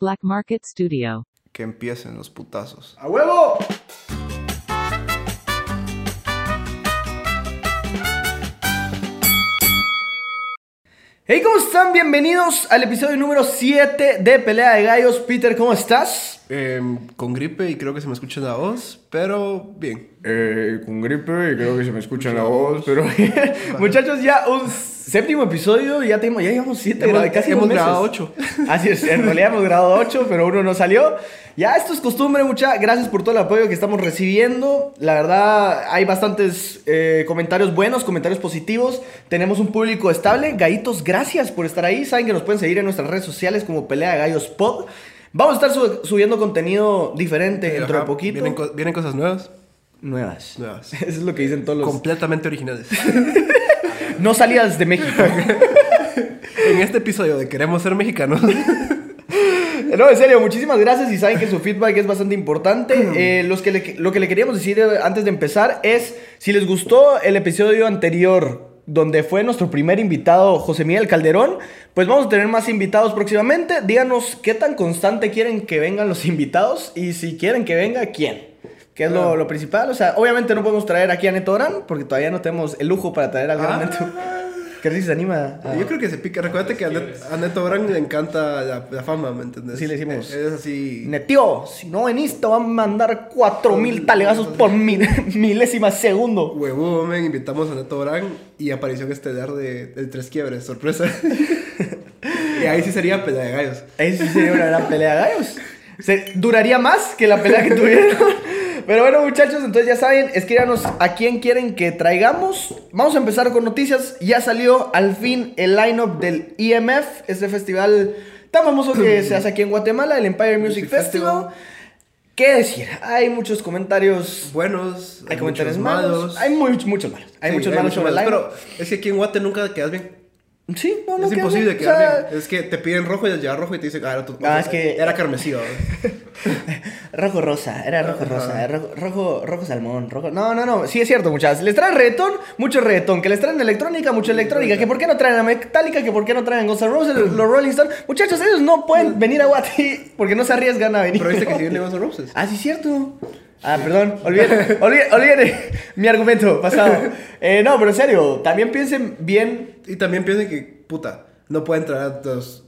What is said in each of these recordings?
Black Market Studio. Que empiecen los putazos. ¡A huevo! Hey, ¿cómo están? Bienvenidos al episodio número 7 de Pelea de Gallos. Peter, ¿cómo estás? Em, con gripe y creo que se me escucha la voz, pero bien. Eh, con gripe y creo que se me escucha la voz, pero... Muchachos, ya un séptimo episodio, ya, tenemos, ya llevamos 7, Hemos, casi hemos dos meses. grabado 8. Así es, en realidad hemos grabado 8, pero uno no salió. Ya, esto es costumbre, muchas gracias por todo el apoyo que estamos recibiendo. La verdad, hay bastantes eh, comentarios buenos, comentarios positivos. Tenemos un público estable. Gallitos, gracias por estar ahí. Saben que nos pueden seguir en nuestras redes sociales como Pelea de Gallos Pod. Vamos a estar su- subiendo contenido diferente dentro de poquito. Vienen, co- vienen cosas nuevas. Nuevas. Nuevas. Eso es lo que dicen todos los... Completamente originales. No salidas de México. en este episodio de Queremos ser mexicanos. No, en serio, muchísimas gracias y saben que su feedback es bastante importante. Eh, los que le- lo que le queríamos decir eh, antes de empezar es, si les gustó el episodio anterior, donde fue nuestro primer invitado José Miguel Calderón, pues vamos a tener más invitados próximamente. Díganos qué tan constante quieren que vengan los invitados y si quieren que venga, quién. Que es lo, lo principal. O sea, obviamente no podemos traer aquí a Neto Orán, porque todavía no tenemos el lujo para traer al gran Ah. Neto. Que si se anima. a- Yo creo que se pica. Recuérdate que a, Net- a Neto Brand le encanta la, la fama, ¿me entiendes? Sí, le decimos. Es así. Netio, si no venís, te van a mandar 4000 talegazos por mil, milésima segundo. Huevo, men, invitamos a Neto Brand y aparición estelar de, de Tres Quiebres, sorpresa. y ahí sí sería pelea de gallos. Ahí sí sería una gran pelea de gallos. Se- duraría más que la pelea que tuvieron. Pero bueno, muchachos, entonces ya saben, escríbanos a quién quieren que traigamos. Vamos a empezar con noticias. Ya salió al fin el lineup del EMF, este festival tan famoso que se hace aquí en Guatemala, el Empire Music, Music Festival. Festival. ¿Qué decir? Hay muchos comentarios. Buenos, Hay comentarios malos. Hay muchos, muchos malos. Hay Sí, muchos malos sobre el malos. Pero es que aquí en Guate nunca quedas bien. Sí, no, no es imposible bien. quedar O sea, bien. Es que te piden rojo y ya rojo y te dicen, ah, era, tu- Ah, es que- era carmesí. Rojo rosa, era rojo Ajá. rosa, rojo, rojo, rojo salmón, rojo. No, no, no, sí es cierto, muchachos. Les traen reggaetón, mucho reggaetón. Que les traen electrónica, mucha electrónica. Que por qué no traen a Metallica, que por qué no traen Guns N' Roses, los Rolling Stones. Muchachos, ellos no pueden venir a Guati porque no se arriesgan a venir. Pero viste que si viene Guns N' Roses. Ah, sí es cierto. Ah, perdón, olvídate, olvídate mi argumento pasado. Eh, no, pero en serio, también piensen bien Y también piensen que, puta, no pueden traer a, dos-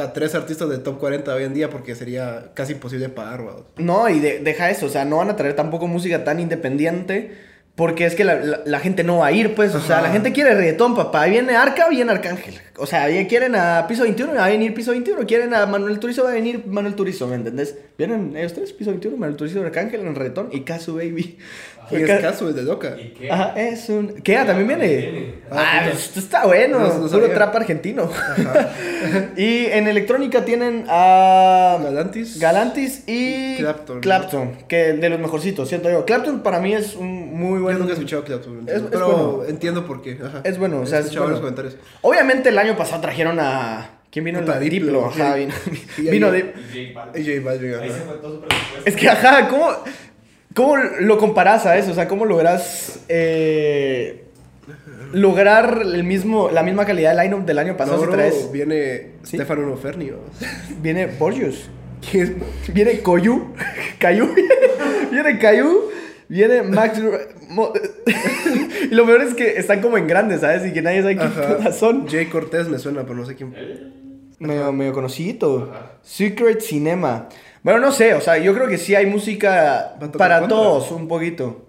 a tres artistas de top 40 hoy en día porque sería casi imposible pagar. No, y de- deja eso, o sea, no van a traer tampoco música tan independiente. Porque es que la, la- la gente no va a ir, pues. O sea, la gente quiere reggaetón, papá. Viene Arca, viene Arcángel. O sea, quieren a Piso 21, va a venir Piso 21. Quieren a Manuel Turizo, va a venir Manuel Turizo, ¿me entendés? Vienen ellos tres, Piso 21, Manuel Turizo, Arcángel en reggaetón y Casu Baby. Y es caso, es de loca. ¿Y qué? Ajá, es un... ¿Qué? Ah, ¿También viene? viene. Ah, puta. esto está bueno. No, no puro trap argentino. y en electrónica tienen a... Galantis. Galantis y Clapton. Clapton, que de los mejorcitos, siento yo. Clapton para mí es un muy Yo buen. nunca he escuchado Clapton. Es- es pero bueno. entiendo por qué. Ajá. Es bueno, o sea, He es escuchado bueno. varios comentarios. Obviamente el año pasado trajeron a. ¿Quién vino? Puta, Diplo, Diplo. Ajá, sí. vino. Vino ahí- Dip- Y J Balvin. Y J Balvin, Ahí se ajá. fue todo su presupuesto. Es que, ajá, ¿cómo, ¿cómo lo comparas a eso? O sea, ¿cómo logras eh, lograr el mismo, la misma calidad de lineup del año pasado No, si traes? viene ¿Sí? Stefano Noferni. ¿va? Viene Borgios. Viene Coyu. Cayu. Viene Cayu. Viene Max. Y lo peor es que están como en grandes, ¿sabes? Y que nadie sabe quién son. Jay Cortés me suena, pero no sé quién. Medio, medio conocido. Secret Cinema. Bueno, no sé, o sea, yo creo que sí hay música para contra. todos, un poquito.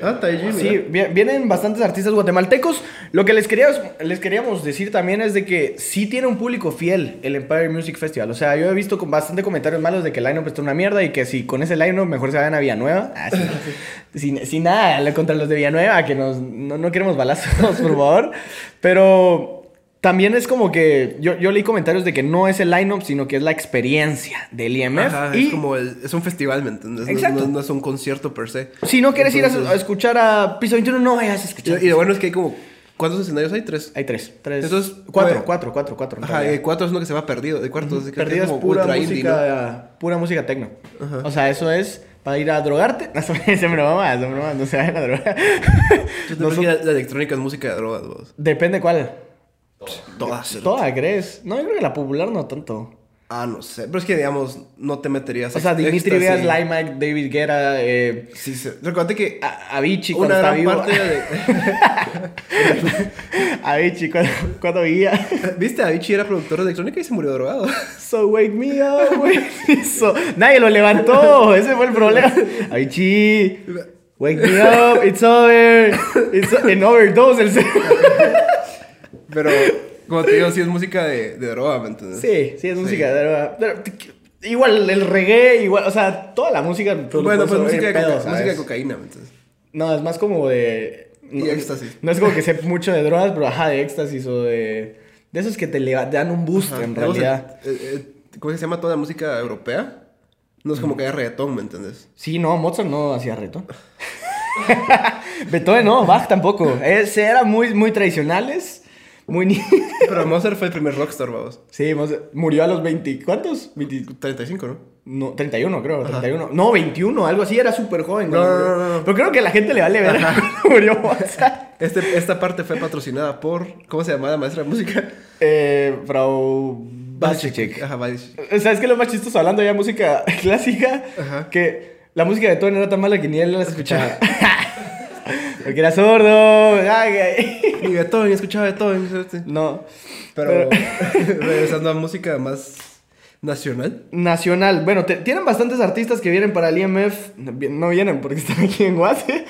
Ah, Taiji, Sí, vi- vienen bastantes artistas guatemaltecos. Lo que les queríamos, les queríamos decir también es de que sí tiene un público fiel el Empire Music Festival. O sea, yo he visto con bastante comentarios malos de que el line-up está una mierda y que si con ese line-up mejor se vayan a Villanueva. Ah, sí. sin, sin nada le- contra los de Villanueva, que nos, no, no queremos balazos, por favor. Pero también es como que yo, yo leí comentarios de que no es el line-up, sino que es la experiencia del IMF. Ajá, y es como el, es un festival, ¿me entiendes? No- Exacto. No, no es un concierto per se. si no quieres ir a, escuchar a Piso 21, no vayas a escuchar. Y, y lo bueno es que hay como. ¿Cuántos escenarios hay? Tres. Hay tres. tres Entonces, cuatro, puede- cuatro, cuatro, cuatro. Ajá, cuatro es uno que se va perdido. De cuarto, así que Perdido es como pura ultra indie, música, pura música tecno. O sea, eso es para ir a drogarte. No, se me lo va se me lo va, no se vayan a drogar. Yo No son- que la, la electrónica es música de drogas, vos. Depende cuál. Todas. Toda, ¿crees? No, yo creo que la popular no tanto. Ah, no sé. Pero es que, digamos, no te meterías O sea, Dimitri. Vegas, Limelight, David Guerra, eh, Sí, sí. Recuerda que a- Avicii cuando gran vivo. parte de... Avicii cuando, cuando vivía. ¿Viste? Avicii era productor de electrónica y se murió drogado. So wake me up, wake me so- Nadie lo levantó, ese fue el problema. Avicii, wake me up, it's over. It's en overdose el Pero, como te digo, sí es música de, de droga, ¿me entiendes? Sí, sí, es música de droga. Pero, igual el reggae, igual, o sea, toda la música. Bueno, pues música de, música de cocaína, ¿me entiendes? No, es más como de. Y no, éxtasis. No es como que sé mucho de drogas, pero ajá, de éxtasis o de. De esos que te, te dan un boost Ajá. en realidad. eh, eh, ¿Cómo se llama toda la música europea? No es como que haya reggaetón, ¿me entiendes? Sí, no, Mozart no hacía reto. Beethoven no, Bach tampoco. Es, eran muy, muy tradicionales. Muy ni- Pero Mozart fue el primer rockstar, vamos. Sí, Mozart murió a los 20. ¿Cuántos? 20 35, ¿no? no, 31, creo. 31. No, 21, algo así. Era súper joven. No, no, no, no. Pero creo que a la gente le vale ver murió Mozart. Este, esta parte fue patrocinada por... ¿Cómo se llama la maestra de música? Eh, Frau Basichek. Ajá, Basichek. ¿Sabes qué es lo más chistoso hablando ya de música clásica? Ajá. Que la música de Beethoven era tan mala que ni él la escuchaba. Porque era sordo. Ay, ay. Y Beethoven, escuchaba Beethoven. No. Pero regresando a música más nacional. Nacional. Bueno, te- tienen bastantes artistas que vienen para el IMF. No vi- No vienen porque están aquí en Guate.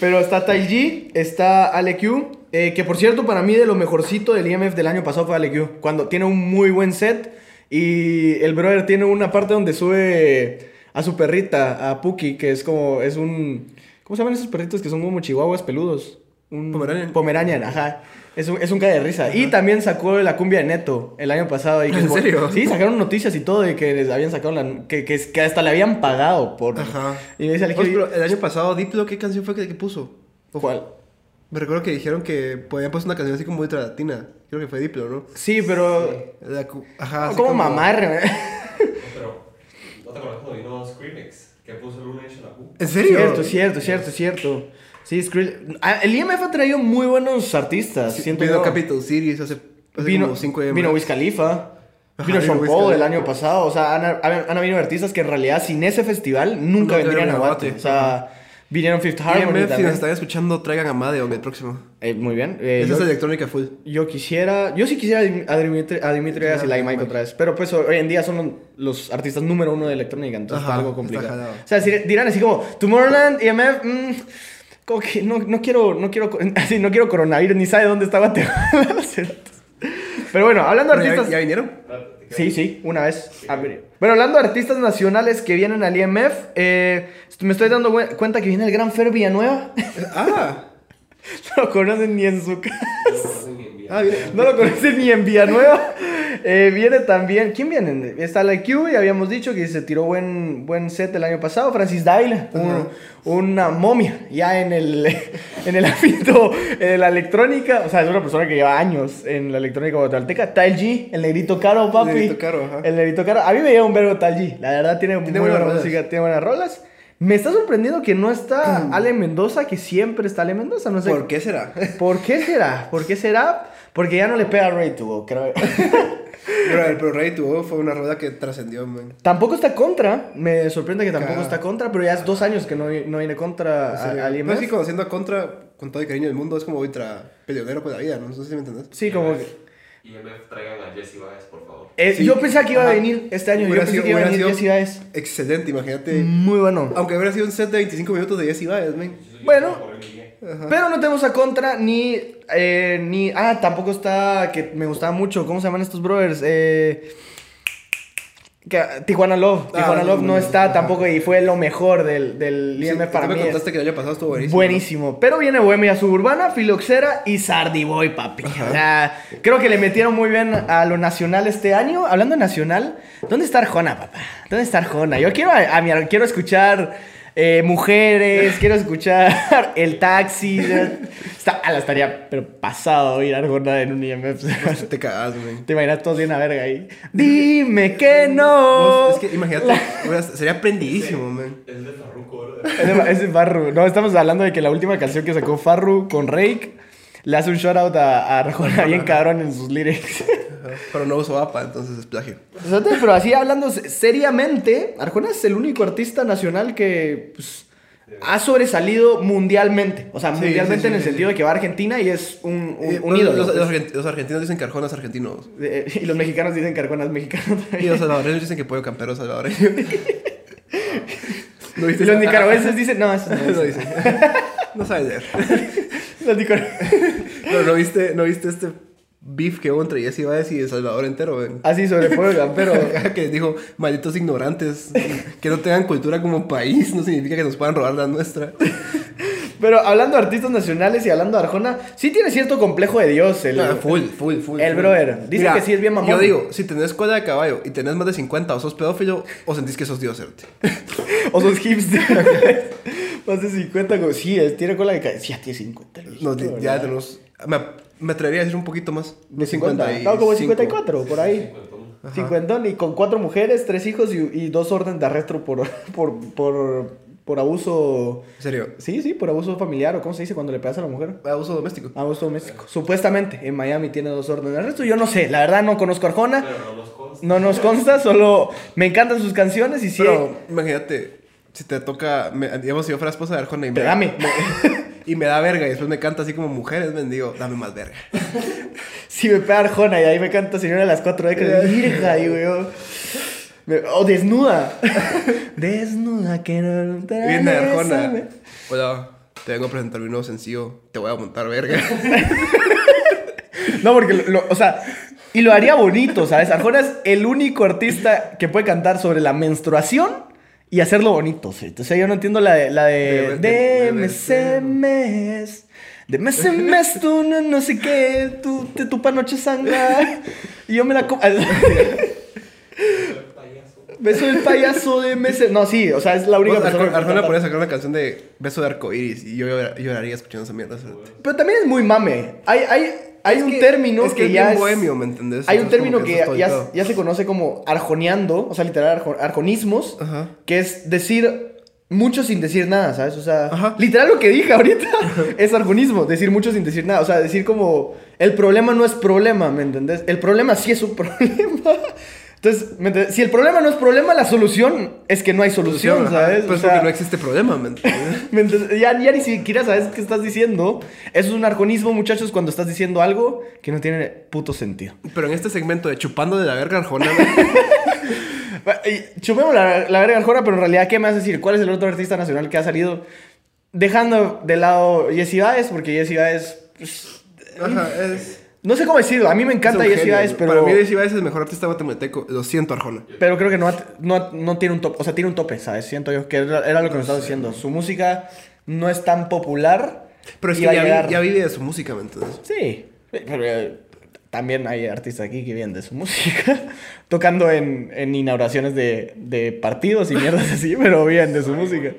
Pero está Tai G, está Ale Q. eh, que por cierto, para mí de lo mejorcito del IMF del año pasado fue Ale Q. Cuando tiene un muy buen set. Y el brother tiene una parte donde sube a su perrita, a Puki, que es como. Es un. ¿Cómo se llaman esos perritos que son como chihuahuas peludos? Un Pomeranian. Pomeranian, ajá. Es un, es un cae de risa. Y también sacó la cumbia de Neto el año pasado. Y que ¿En serio? Sí, sacaron noticias y todo de que les habían sacado la... Que, que, que hasta le habían pagado por... Ajá. Y me dice Pues, pero el año pasado, Diplo, ¿qué canción fue que, que puso? ¿Cuál? Me recuerdo que dijeron que podían puesto una canción así como ultra latina. Creo que fue Diplo, ¿no? Sí, pero... La Ajá. así como mamarre. Pero, ¿no te acuerdas cuando vino Skrillex? Que puso Luna Nation a Who? ¿En serio? Cierto, cierto, cierto, cierto. Sí, Skrill... Ah, El IMF ha traído muy buenos artistas. Sí, siento vino yo. Capital Cities hace, hace Vino, como 5 años. vino Wiz Khalifa. Vino Sean Paul el año pasado. O sea, han, han, han habido artistas que en realidad sin ese festival nunca vendrían a. Guate. O sea, vinieron Fifth Harmony si nos están escuchando, traigan a Madeon el próximo. Eh, muy bien. Eh, Esa yo- es electrónica full. Yo quisiera, yo sí quisiera a Dimitri, a Dimitri y Mike Mike. otra vez, pero pues hoy en día son los artistas número uno de electrónica, entonces Ajá, está algo complicado. O sea, si- dirán así como Tomorrowland, IMF, mm, como que no, no quiero, no quiero, así no quiero coronavirus, ni sabe dónde Guatemala. pero bueno, hablando de ya, artistas, ¿Ya vinieron? Sí, sí, una vez. Bueno, hablando de artistas nacionales que vienen al IMF, eh, me estoy dando cuen- cuenta que viene el gran Fer Villanueva. Ah. no lo conocen ni en su casa. Ah. No lo conocen ni en Villanueva. Eh, viene también. ¿Quién viene? Está la Q, ya habíamos dicho que se tiró buen, buen set el año pasado. Francis un- Ajá. una momia ya en el, en el ámbito de la electrónica. O sea, es una persona que lleva años en la electrónica guatemalteca. Tal G, el negrito caro, papi. Negrito Caro, ajá. El negrito caro. A mí me lleva un verbo Tal G. La verdad, tiene, muy Tiene buena buenas rolas. música, tiene buenas rolas. Me está sorprendiendo que no está Ale Mendoza, que siempre está Ale Mendoza. No sé ¿Por qué será? ¿Por qué será? ¿Por qué será? Porque ya no le pega a Ray to Go, creo. Pero, pero Ray to Go fue una rueda que trascendió, man. tampoco está contra. Me sorprende que tampoco Ca- está contra, pero ya es dos años que no, no viene contra serio. a- al No, es que conociendo a Contra, con todo el cariño del mundo, es como ultra peleonero con la vida, ¿no? No sé si me entendés. Sí, como que... IMF, traigan a Jesse Baez, por favor. Eh, Sí. Yo pensaba que iba a Ajá. venir este año. Hubiera yo pensé sido- que iba a hubiera venir sido- Jesse Baez. Excelente, imagínate. Muy bueno. Aunque hubiera sido un set de 25 minutos de Jesse Baez, man. Bueno. Pero no tenemos a contra ni... eh, ni... Ah, tampoco está... Que me gustaba mucho. ¿Cómo se llaman estos brothers? Eh... que- Tijuana Love. Ah, Tijuana Love no sí, está ajá. tampoco y fue lo mejor del, del Sí, IMF tú para me mí. es- contaste que el año pasado estuvo buenísimo. Buenísimo. Pero viene Bohemia Suburbana, Filoxera y Sardi Boy, papi. O sea, creo que le metieron muy bien a lo nacional este año. Hablando de nacional, ¿dónde está Arjona, papá? ¿Dónde está Arjona? Yo quiero, a, a mi, quiero escuchar eh, mujeres, quiero escuchar el taxi. Está, ala, estaría pero pasado ir a Arjona en un IMF. ¿no? Te cagas, man. Te imaginas todos bien a verga ahí. Dime que no. Es que imagínate, sería prendidísimo, man. Es de Farruko, ¿verdad? Es de, es de Farru. No, estamos hablando de que la última canción que sacó Farru con Rake le hace un shout out a, a Arjona bien cabrón en sus lyrics. Pero no uso APA, entonces es plagio. Pero así hablando se- seriamente, Arjona es el único artista nacional que pues, ha sobresalido mundialmente. O sea, Sí, mundialmente sí, sí, en el sentido de que va a Argentina y es un, un, Eh, un los, ídolo. los- pues. los argent- los argentinos dicen que Arjona es argentino. Eh, y los mexicanos dicen que Arjona es mexicano Y también. los salvadoreños dicen que Pollo Campero es salvadoreño. ¿No Y viste los nicaragüenses dicen, no, eso no No es. dicen. No sabes leer. Pero ¿no viste, ¿no viste este beef que hubo entre Jesse Baez y El Salvador entero, ven? Así sobre Puebla, pero... que dijo, malditos ignorantes, que no tengan cultura como país, no significa que nos puedan robar la nuestra. Pero hablando de artistas nacionales y hablando de Arjona, sí tiene cierto complejo de Dios. El, Ah, full, full, full. el full. brother. Dice que sí es bien mamón. Yo digo, si tenés cola de caballo y tenés más de 50 o sos pedófilo, o sentís que sos Dios, cerote. O sos hipster. Más de 50, como, sí, es- tiene cola de ca- Sí, ya tiene 50. el No, ya tenemos... Me, me atrevería a decir un poquito más. De 50. No, como 54, por ahí. Cincuentón. Ajá. 50 y con cuatro mujeres, tres hijos y, y dos órdenes de arresto por, por, por, por abuso. En serio. Sí, sí, por abuso familiar o cómo se dice cuando le pegas a la mujer. Abuso doméstico. Abuso doméstico. Supuestamente en Miami tiene dos órdenes de arresto. Yo no sé, la verdad no conozco a Arjona. Pero no nos consta. No nos consta, solo me encantan sus canciones y sí. Pero imagínate, si te toca, me- digamos, si yo fuera esposa de Arjona y me, Pegame. y me da verga y después me canta así como mujeres, me digo, dame más verga. Si me pega Arjona y ahí me canta Señora de las cuatro décadas. Virga, yo. Me- O desnuda. desnuda que no te Viene Arjona. Hola, te vengo a presentar mi nuevo sencillo, te voy a montar verga. No, porque, lo- lo- o sea, y lo haría bonito, ¿sabes? Arjona es el único artista que puede cantar sobre la menstruación y hacerlo bonito, ¿sí? O sea, yo no entiendo la de, la de, De- de- de mes en mes, de mes en mes, tú no, no sé qué, tú, te tu noche sangra, y yo me la como... Beso del payaso de mes en- No, sí, o sea, es la única persona Arjona, Arjona podría sacar una canción de Beso de Arcoiris y yo llora- lloraría escuchando esa mierda. Pero también es muy mame. Hay, hay, hay Es un que- término es que que, ya es... bohemio, ¿me entendés? Hay un término que que ya, ya se conoce como arjoneando, o sea, literal arjo- arjonismos, Ajá. que es decir mucho sin decir nada, ¿sabes? O sea, Ajá. literal lo que dije ahorita es arjonismo, decir mucho sin decir nada, o sea, decir como el problema no es problema, ¿me entendés? El problema sí es un problema. Entonces, si el problema no es problema, la solución es que no hay solución, Ajá, ¿sabes? Pues O sea, porque no existe problema, ¿me entiendes? Ya, ya ni siquiera sabes qué estás diciendo. Eso es un arjonismo, muchachos, cuando estás diciendo algo que no tiene puto sentido. Pero en este segmento de chupando de la verga Arjona, Chupemos la, la verga Arjona, pero en realidad, ¿qué me vas a decir? ¿Cuál es el otro artista nacional que ha salido? Dejando de lado Jesse Baez, porque Jesse Baez. pues, Ajá, es. No sé cómo decirlo, a mí me encanta Jesse pero. Para mí, Jesse Baez es el mejor artista guatemalteco. Lo siento, Arjona. Pero creo que no, no, no tiene un tope, o sea, tiene un tope, ¿sabes? Siento yo que era, era lo que me estaba diciendo. Su música no es tan popular. Pero es que ya, vi- llegar- ya vive de su música, ¿me entiendes? Sí, pero eh, también hay artistas aquí que viven de su música, tocando en, en inauguraciones de, de partidos y mierdas así, pero viven de su música.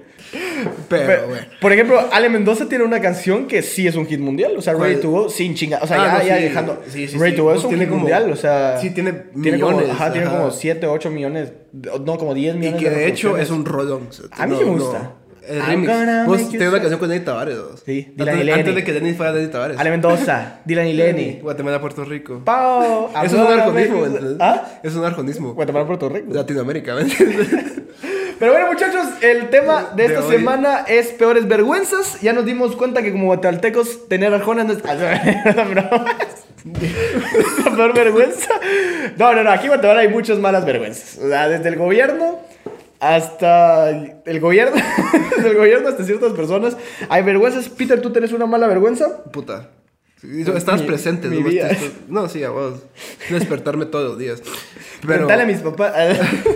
Pero, Pero, bueno. Por ejemplo, Ale Mendoza tiene una canción que sí es un hit mundial, o sea, Ready to Go, sin chinga, o sea, Ah, ya, no, ya sí, dejando, sí, sí, Ready to Go es un tiene hit como- mundial, o sea, sí, tiene tiene como, millones, ajá, tiene ajá. como 7, 8 millones, no, como 10 Y millones que de hecho reproducciones. es un rolón. A mí no- sí me no. gusta. El I'm remix. Vos tenés una canción con Denny Tavares. Sí, Dylan antes, y Lenny. antes de que Denny fuera Denny Tavares. Ale Mendoza, Dylan y Lenny. Guatemala, Puerto Rico. Pau, Eso es un arjonismo. ¿Ah? Es un arjonismo. Guatemala, Puerto Rico. Latinoamérica, ¿me entiendes? Pero bueno, muchachos, el tema de De esta hoy. semana es peores vergüenzas. Ya nos dimos cuenta que como guatemaltecos tener Arjona no es... La peor vergüenza. No, no, no. Aquí en Guatemala hay muchas malas vergüenzas. O sea, desde el gobierno hasta el gobierno, desde el gobierno hasta ciertas personas. Hay vergüenzas. Peter, ¿tú tienes una mala vergüenza? Puta. Estabas Mi- presente. mi ¿no? vida. No, sí, a vos. Despertarme todos los días. Pero, Preguntale a mis papás.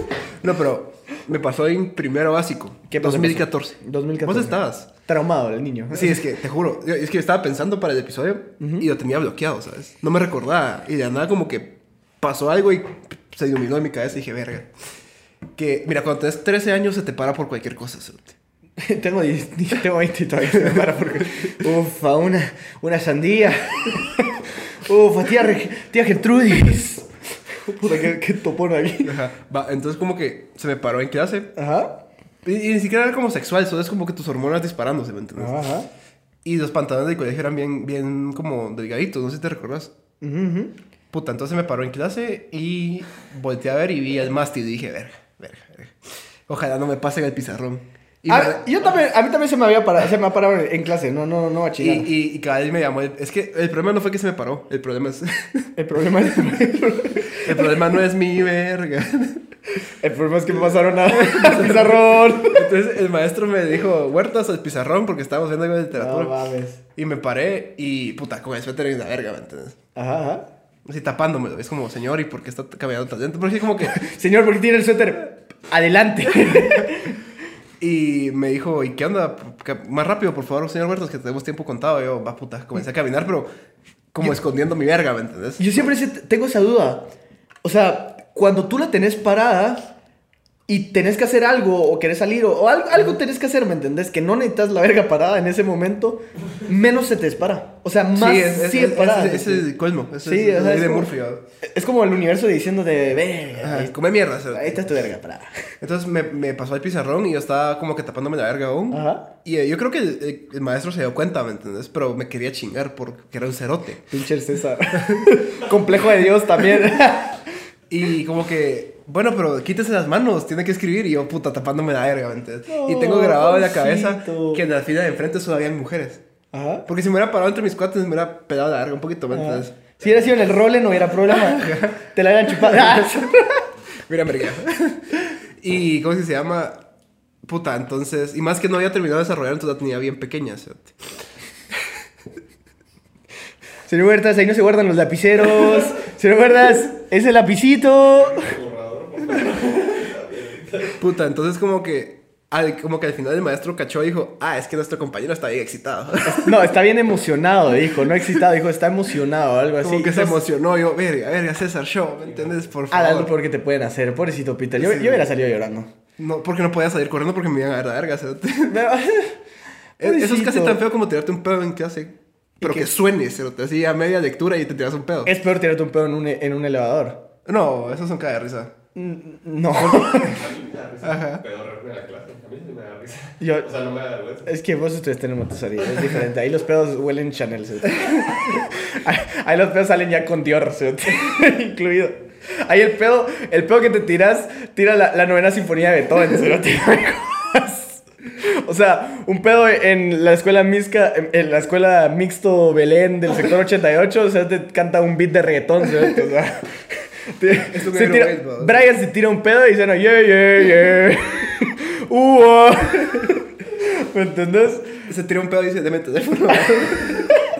no, pero me pasó en primero básico. ¿Qué pasó? 2014. 2014. ¿Vos estabas? Traumado el niño. Sí, es que te juro, yo- es que estaba pensando para el episodio y lo tenía bloqueado, ¿sabes? No me recordaba y de nada como que pasó algo y se iluminó en mi cabeza y dije, verga. Que, mira, cuando tenés 13 años se te para por cualquier cosa, tengo, 10 tengo 20 y todavía se me para porque... Ufa, una, una sandía. Ufa, tía, tía Gertrudis. Puta, qué, qué topón aquí. Ajá. Va, entonces como que se me paró en clase Ajá. y, y ni siquiera era como sexual, solo es como que tus hormonas disparándose, ¿me entiendes? Ajá. Y los pantalones del colegio eran bien, bien como delgaditos, no sé si te recordás. Ujú, ujú. Puta, entonces me paró en clase y volteé a ver y vi el mástil y dije, verga, verga, verga. Ojalá no me pasen el pizarrón. Y, Ah, me- yo también, a mí también se me había parado, se me ha parado en clase, no, no, no a y, y, y cada vez me llamó. es que el problema no fue que se me paró. El problema es. El problema es, el problema no es mi verga. el problema es que me pasaron a, pizarrón. Entonces el maestro me dijo, huertas al pizarrón porque estábamos viendo algo de literatura. No mames. y me paré y puta, con el suéter en la verga, ¿me entiendes? Ajá, ajá. Así tapándomelo. Es como, señor, ¿y por qué está caminando tan lento? Porque como que. Señor, ¿por qué tiene el suéter? Adelante. Y me dijo, ¿y qué onda? Más rápido, por favor, señor Huertas, que tenemos tiempo contado. Y yo, va puta, comencé a caminar, pero como escondiendo mi verga, ¿me entiendes? Yo siempre tengo esa duda. O sea, cuando tú la tenés parada y tenés que hacer algo o querés salir o, o algo, algo tenés que hacer, ¿me entendés? Que no necesitas la verga parada en ese momento, menos se te dispara. O sea, más sí, es, es, sigue es- parada. es- es el colmo. Es, Sí, es, o sea, de como- Murphy. Es como el universo diciendo de verga. Come mierda. Ahí está tu verga parada. Entonces me, me pasó el pizarrón y yo estaba como que tapándome la verga aún. Ajá. Y eh, yo creo que el, maestro se dio cuenta, ¿me entiendes? Pero me quería chingar porque era un cerote. Pinche el César. Complejo de Dios también. Y como que, bueno, pero quítese las manos, tiene que escribir. Y yo, puta, tapándome la verga, ¿me entiendes? y tengo grabado en la cabeza que en la fila de enfrente solo habían mujeres. Ajá. Porque si me hubiera parado entre mis cuates, me hubiera pelado la verga un poquito, ¿me entiendes? Si hubiera sido en el role, no hubiera problema. Te la hubieran chupado. Mira, verga. y, ¿cómo es que se llama? Puta, entonces... Y más que no había terminado de desarrollar, entonces la tenía bien pequeña, cerote. Señor Huertas, ahí no se guardan los lapiceros. Señor Huertas, ese lapicito. Puta, entonces como que... al- como que al final el maestro cachó y dijo, ah, es que nuestro compañero está bien excitado. No, está bien emocionado, dijo. No excitado, dijo, está emocionado o algo así. como que se emocionó. Yo, verga, verga, César Show, ¿me entiendes? Por favor. porque te pueden hacer. Pobrecito Peter. Yo, Sí. yo hubiera salido llorando. No, porque no podía salir corriendo porque me iban a dar la verga, cerote. Pero- Eso es casi Pobrecito. tan feo como tirarte un pedo en clase. Pero que suene, cerote. Así a media lectura y te tiras un pedo. Es peor tirarte un pedo en un, en un elevador. No, esos son cada de risa. No. A mí me da risa. Ajá. La clase. A mí sí me da risa. Yo- O sea, no me da vergüenza. Es que vos estuviste en el Montessori, es diferente. Ahí los pedos huelen Chanel. ¿sí? Ahí, ahí los pedos salen ya con Dior, ¿sí? incluido. Ahí el pedo, el pedo que te tiras, tira la, la novena sinfonía de Beethoven, ¿sí? O sea, un pedo en la escuela mixta, en- la escuela mixto Belén del sector 88, o sea, te canta un beat de reggaetón, ¿sí? O sea, se tira-. Brian se tira un pedo y dice, no, yeah, yeah, yeah. Uh, ah. ¿Me entendés? Se tira un pedo y dice, deme el teléfono.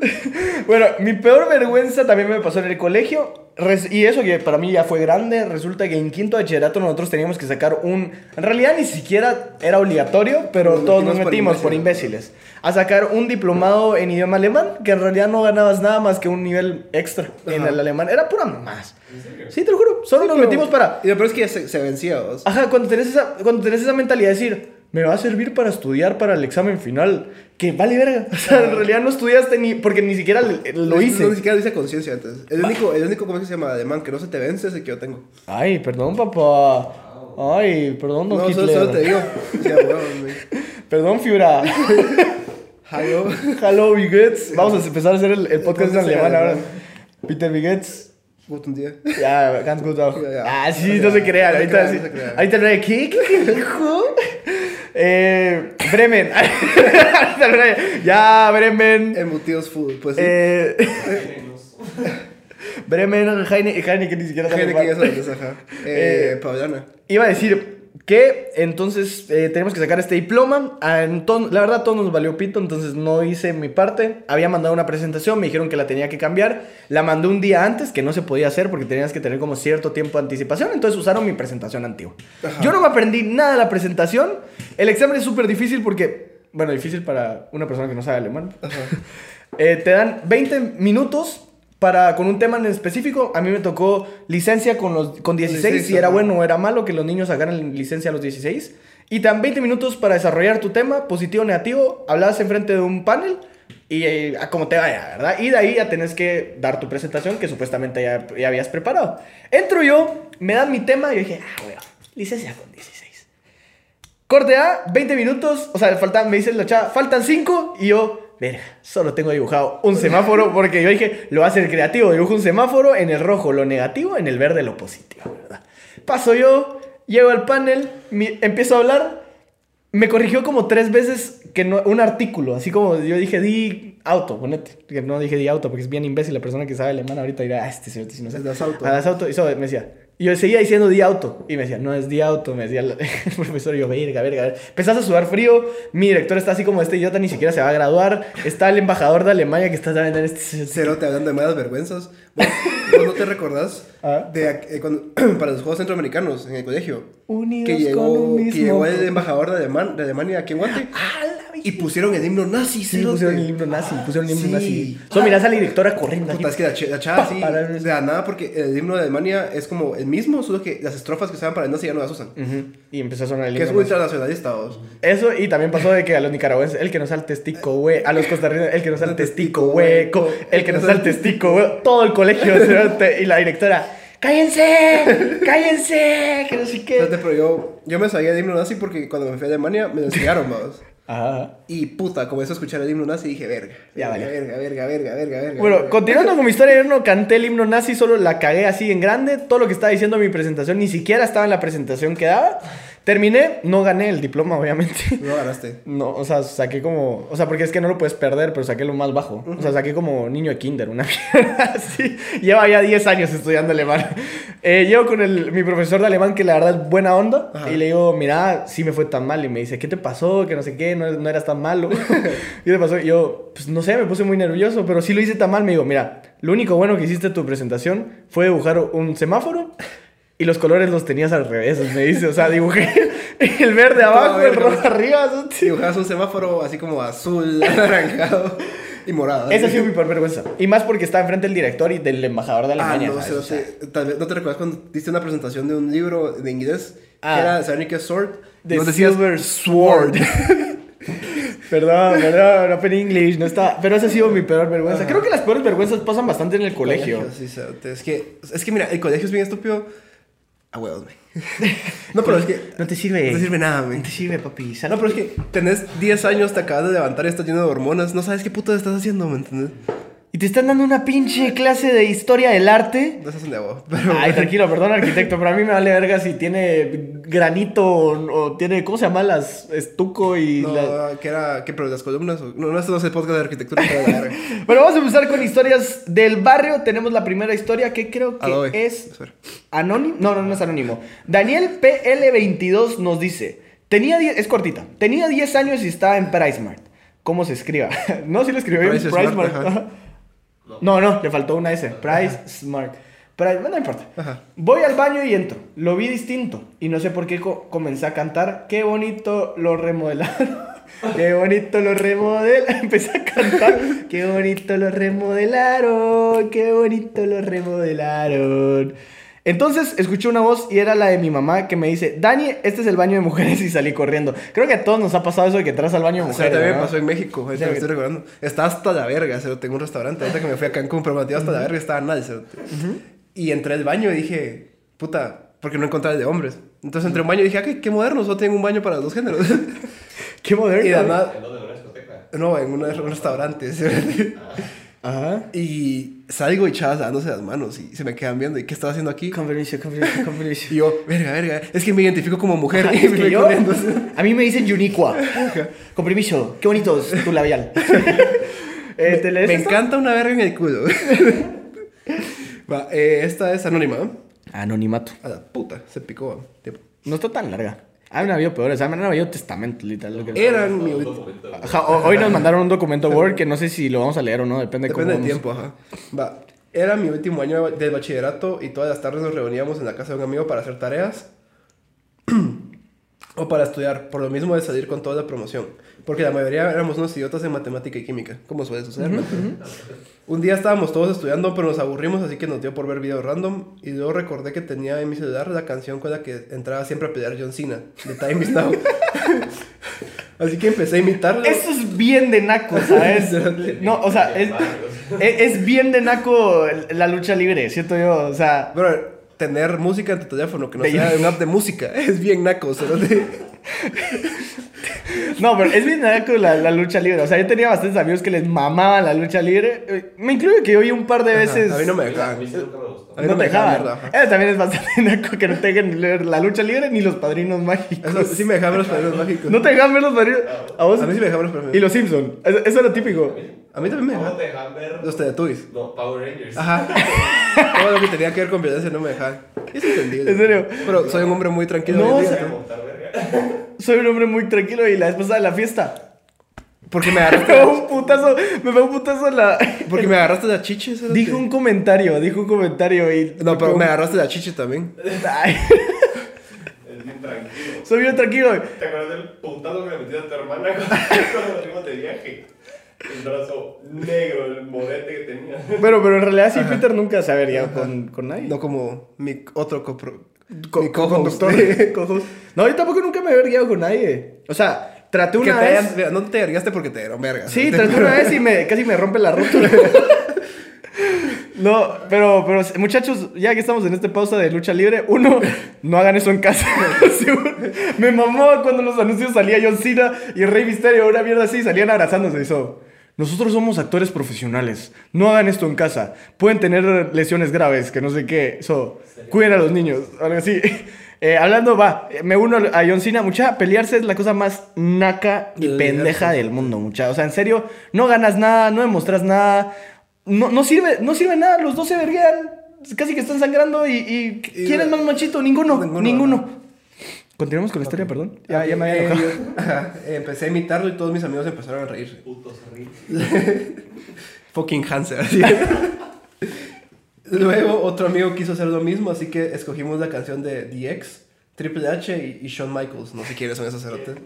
Bueno, mi peor vergüenza también me pasó en el colegio. Y eso que para mí ya fue grande. Resulta que en quinto de bachillerato nosotros teníamos que sacar un. En realidad ni siquiera era obligatorio, pero Nos todos nos metimos por metimos por imbéciles. A sacar un diplomado en idioma alemán, que en realidad no ganabas nada más que un nivel extra en Ajá. el alemán. Era pura más. Sí, te lo juro. Solo nos metimos para. Y lo peor es que ya se, se vencía, vos. Ajá, cuando tenés esa, cuando tenés esa mentalidad de decir, me va a servir para estudiar para el examen final, que vale verga. O sea, en realidad no estudiaste ni, porque ni siquiera lo hice. No, ni siquiera lo hice a conciencia antes. El único, el único, ¿cómo se llama? Alemán, que no se te vence es el que yo tengo. Ay, perdón, papá. Ay, perdón, don No, solo, Hitler. solo te digo. Sí. Perdón, Fiura. Hallo. Hello, Bigets. Vamos a empezar a hacer el, el podcast en alemán ahora. Peter Bigets. Guten Día. Ya, ganz gut auch. Ah, sí, no se crean. Ahorita, se crean. ahorita Eh, Bremen. Ya, Bremen. Embutidos food, pues sí. Eh. Bremen, Heine, Heine, que ni siquiera sabe que ya sabes, ajá. Eh, Eh. Iba a decir que entonces eh, tenemos que sacar este diploma. Ah, la verdad, todo nos valió pito, entonces no hice mi parte. Había mandado una presentación, me dijeron que la tenía que cambiar. La mandé un día antes, que no se podía hacer porque tenías que tener como cierto tiempo de anticipación. Entonces usaron mi presentación antigua. Ajá. Yo no me aprendí nada de la presentación. El examen es súper difícil porque, bueno, difícil para una persona que no sabe alemán. Eh, te dan 20 minutos para, con un tema en específico. A mí me tocó licencia con, los, con 16, 16, si era bueno o era malo que los niños sacaran licencia a los 16. Y te dan 20 minutos para desarrollar tu tema, positivo o negativo. Hablas enfrente de un panel y eh, a como te vaya, ¿verdad? Y de ahí ya tenés que dar tu presentación que supuestamente ya, ya habías preparado. Entro yo, me dan mi tema y yo dije, ah, bueno, licencia con 16. Corte A, 20 minutos. O sea, faltan, me dice la chava, faltan 5. Y yo, verga, solo tengo dibujado un semáforo. Porque yo dije, lo va a hacer creativo. Dibujo un semáforo en el rojo, lo negativo, en el verde, lo positivo, ¿verdad? Paso yo, llego al panel, mi- empiezo a hablar. Me corrigió como tres veces que no, un artículo, así como yo dije di auto, ponete. Que no dije di auto porque es bien imbécil la persona que sabe alemán ahorita dirá, ah, este señor si no das auto. Ah, das auto. Y eso me decía. Y yo seguía diciendo di auto. Y me decía, no es di auto. Me decía el, profesor. Y yo, verga, verga, verga. Empezás a sudar frío. Mi director está así como este idiota ni siquiera se va a graduar. Está el embajador de Alemania que está en este. Cero te hablando de malas vergüenzas. ¿Vos, vos no te recordás Ah. de eh, cuando- para los Juegos Centroamericanos en el colegio? Unidos Que con llegó, un que mismo llegó el embajador de, Aleman- de Alemania aquí en Guate. ¡Ah, Y pusieron el himno nazi, Sí, pusieron el himno nazi. Pusieron el himno Sí. nazi. Solo mirás a la directora corriendo. Puta, es que la, ch- la chava Pa, sí, para- de la nada, porque el himno de Alemania es como el mismo, solo que las estrofas que estaban para el nazi ya no las usan. Y empezó a sonar el Que es himno nazi. ultranacionalista, vos. Eso, y también pasó de que a los nicaragüenses, el que nos el testico hue, a los costarricenses, el que nos el testico hueco, el que nos el testico hueco, todo el colegio, y la directora, ¡cállense! ¡cállense! Que no sé qué. Espérate, pero yo, yo me sabía el himno nazi porque cuando me fui a Alemania me lo enseñaron, vos. Ajá. Y puta, como eso escuchar el himno nazi, dije, verga. Ya verga, vale. verga, verga, verga, verga, verga. Bueno, verga. continuando con mi historia, yo no canté el himno nazi, solo la cagué así en grande. Todo lo que estaba diciendo en mi presentación ni siquiera estaba en la presentación que daba. Terminé, no gané el diploma, obviamente. No ganaste. No, o sea, saqué como. O sea, porque es que no lo puedes perder, pero saqué lo más bajo. O sea, saqué como niño de kinder, una mierda así. Lleva ya 10 años estudiando alemán. Eh, llego con el, mi profesor de alemán, que la verdad es buena onda. Ajá. Y le digo, mira, sí me fue tan mal. Y me dice, ¿qué te pasó? Que no sé qué, no, no eras tan malo. ¿Qué te pasó? Y yo, pues no sé, me puse muy nervioso, pero sí lo hice tan mal. Me digo, mira, lo único bueno que hiciste en tu presentación fue dibujar un semáforo. Y los colores los tenías al revés, me dice. O sea, dibujé el verde abajo, el rojo arriba. Dibujabas un semáforo así como azul, anaranjado y morado. Esa ha sido mi peor vergüenza. Y más porque estaba enfrente del director y del embajador de Ah, Alemania. no, ¿sabes? sé, O no, sea. Tal vez no te recuerdas cuando diste una presentación de un libro de inglés Ah. que era Sarnicus Sword. The decías, Silver Sword. Perdón, perdón, Open English, no está. Pero esa ha sido mi peor vergüenza. Creo que las peores vergüenzas pasan bastante en el colegio. Sí, es que, es que mira, el colegio es bien estúpido. A huevos, güey. No, pero es que No te sirve. no te sirve nada, No güey. te sirve, papi. Sal- No, pero es que tenés 10 años, te acabas de levantar y estás lleno de hormonas. No sabes qué puto estás haciendo, ¿me entiendes? Y te están dando una pinche clase de historia del arte. No en de agua. Pero, Ay, tranquilo, perdón, arquitecto, pero a mí me vale verga si tiene granito o, o tiene, ¿cómo se llama? Las estuco y No, la- que era, que pero las columnas. o- No, no, esto no es el podcast de arquitectura, pero. Bueno, vamos a empezar con historias del barrio. Tenemos la primera historia que creo que Adobe. es anónimo. No, no, no es anónimo. Daniel PL22 nos dice: Tenía 10, es cortita. Tenía 10 años y estaba en PriceMart. ¿Cómo se escriba? no, sí lo escribió Smart, PriceMart. No, no, le faltó una S. Price Smart. Price, no importa. Ajá. Voy al baño y entro. Lo vi distinto. Y no sé por qué co- comencé a cantar. Qué bonito lo remodelaron. Qué bonito lo remodelaron. Empecé a cantar. Qué bonito lo remodelaron. Qué bonito lo remodelaron. Entonces escuché una voz y era la de mi mamá que me dice, Dani, este es el baño de mujeres y salí corriendo. Creo que a todos nos ha pasado eso de que entras al baño de O sea, mujeres. también ¿no? pasó en México, ahorita Sí, me estoy recordando. Está hasta la verga, o tengo un restaurante. Ahorita que me fui a Cancún, pero me hasta la verga, estaba mal. cerote. Y entré al baño y dije, puta, porque no encontraba el de hombres. Entonces entré a un baño y dije, ah, qué, qué moderno, solo tengo un baño para los dos géneros. Qué moderno. y además, ¿En dónde? ¿En una discoteca? no, en un restaurante. cerote. Ajá. y salgo y chavas dándose las manos y se me quedan viendo. ¿Y qué estaba haciendo aquí? Con permiso, con permiso, con permiso. Y yo, verga, verga, es que me identifico como mujer. Ajá, y me yo- a mí me dicen Yuniqua. Con permiso, qué bonito es tu labial. Eh, ¿te lees Me esta? encanta una verga en el culo. Va, eh, esta es anónima. Anonimato. A la puta, se picó. Tiempo. No está tan larga. A mí me habido peores. A mí me ha habido testamento, literal. lo que- Eran mi... Ajá, hoy nos mandaron un documento Word que no sé si lo vamos a leer o no, depende, Depende del cómo tiempo, ajá. Va. Era mi último año de del bachillerato y todas las tardes nos reuníamos en la casa de un amigo para hacer tareas o para estudiar, por lo mismo de salir con toda la promoción. Porque la mayoría éramos unos idiotas en matemática y química, como suele suceder. ¿no? Un día estábamos todos estudiando, pero nos aburrimos, así que nos dio por ver videos random. Y luego recordé que tenía en mi celular la canción con la que entraba siempre a pelear John Cena, de Time Is Now. así que empecé a imitarlo. Eso es bien de naco, ¿sabes? No, o sea, es, es, bien de naco la lucha libre, siento yo. O sea, tener música en tu teléfono que no De- sea un app de música es bien naco, cerote. No, pero es bien naco la, la lucha libre. O sea, yo tenía bastantes amigos que les mamaban la lucha libre. Eh, Me incluyo que yo vi un par de veces. A mí no me A dejaban. mí sí nunca me gustó. A mí no no me dejaban dejaban. ajá. Eso también es bastante naco que no te dejen leer la lucha libre ni los padrinos mágicos. Eso sí me dejaban ver los padrinos mágicos. No te dejan ver los padrinos. ¿A vos? A mí sí me dejaban ver los padrinos Y los Simpsons. Eso, eso era típico. A mí también me ¿Cómo dejaban. te dejan ver? Los Teletubbies. No, Power Rangers. Ajá. Todo lo que tenía que ver con violencia no me dejaban. Es entendible. ¿En serio? Pero soy un hombre muy tranquilo. No, hoy en o día, sea- Voy a montar verga. Soy un hombre muy tranquilo y la pasada de la fiesta. Porque me Me agarraste. pegó un putazo. Me pegó un putazo en la. Porque me agarraste de chiche. Dijo un comentario, dijo un comentario y. No, pero me agarraste de chiche también. Ay, Es bien tranquilo. soy bien tranquilo. ¿Te acuerdas del putazo que le metiste a tu hermana cuando nos fuimos de viaje? El brazo negro, el morete que tenía. Pero, pero en realidad sí, Peter nunca se ha averiado con, con nadie. No como mi otro copro. Co- mi co-conductor. Co-host. No, yo tampoco nunca me he vergueado con nadie. O sea, traté Que una te vez. no te vergaste porque te dieron verga. Sí, traté una vez y me, casi me rompe la rótula. No, pero, pero muchachos, ya que estamos en esta pausa de lucha libre, uno, no hagan eso en casa. Seguro. me mamó cuando los anuncios salía John Cena y Rey Misterio, una mierda así, salían abrazándose y eso. Nosotros somos actores profesionales. No hagan esto en casa. Pueden tener lesiones graves, que no sé qué. Eso, cuiden a los niños. Algo así. Eh, hablando, va, me uno a John Cena. Mucha, pelearse es la cosa más naca y De pendeja del mundo, mucha. O sea, en serio, no ganas nada, no demostras nada. No, no sirve, no sirve nada, los dos se verguean. Casi que están sangrando y, y ¿quién es más machito? Ninguno, ninguno. Ninguno. Continuemos con la historia, perdón. Ya, ya me había Eh, yo- ajá, eh, empecé a imitarlo y todos mis amigos empezaron a reírse. Putos. Fucking Hanser. así. Luego otro amigo quiso hacer lo mismo, así que escogimos la canción de DX, Triple H y, y Shawn Michaels. No sé quiénes son esos cerotes.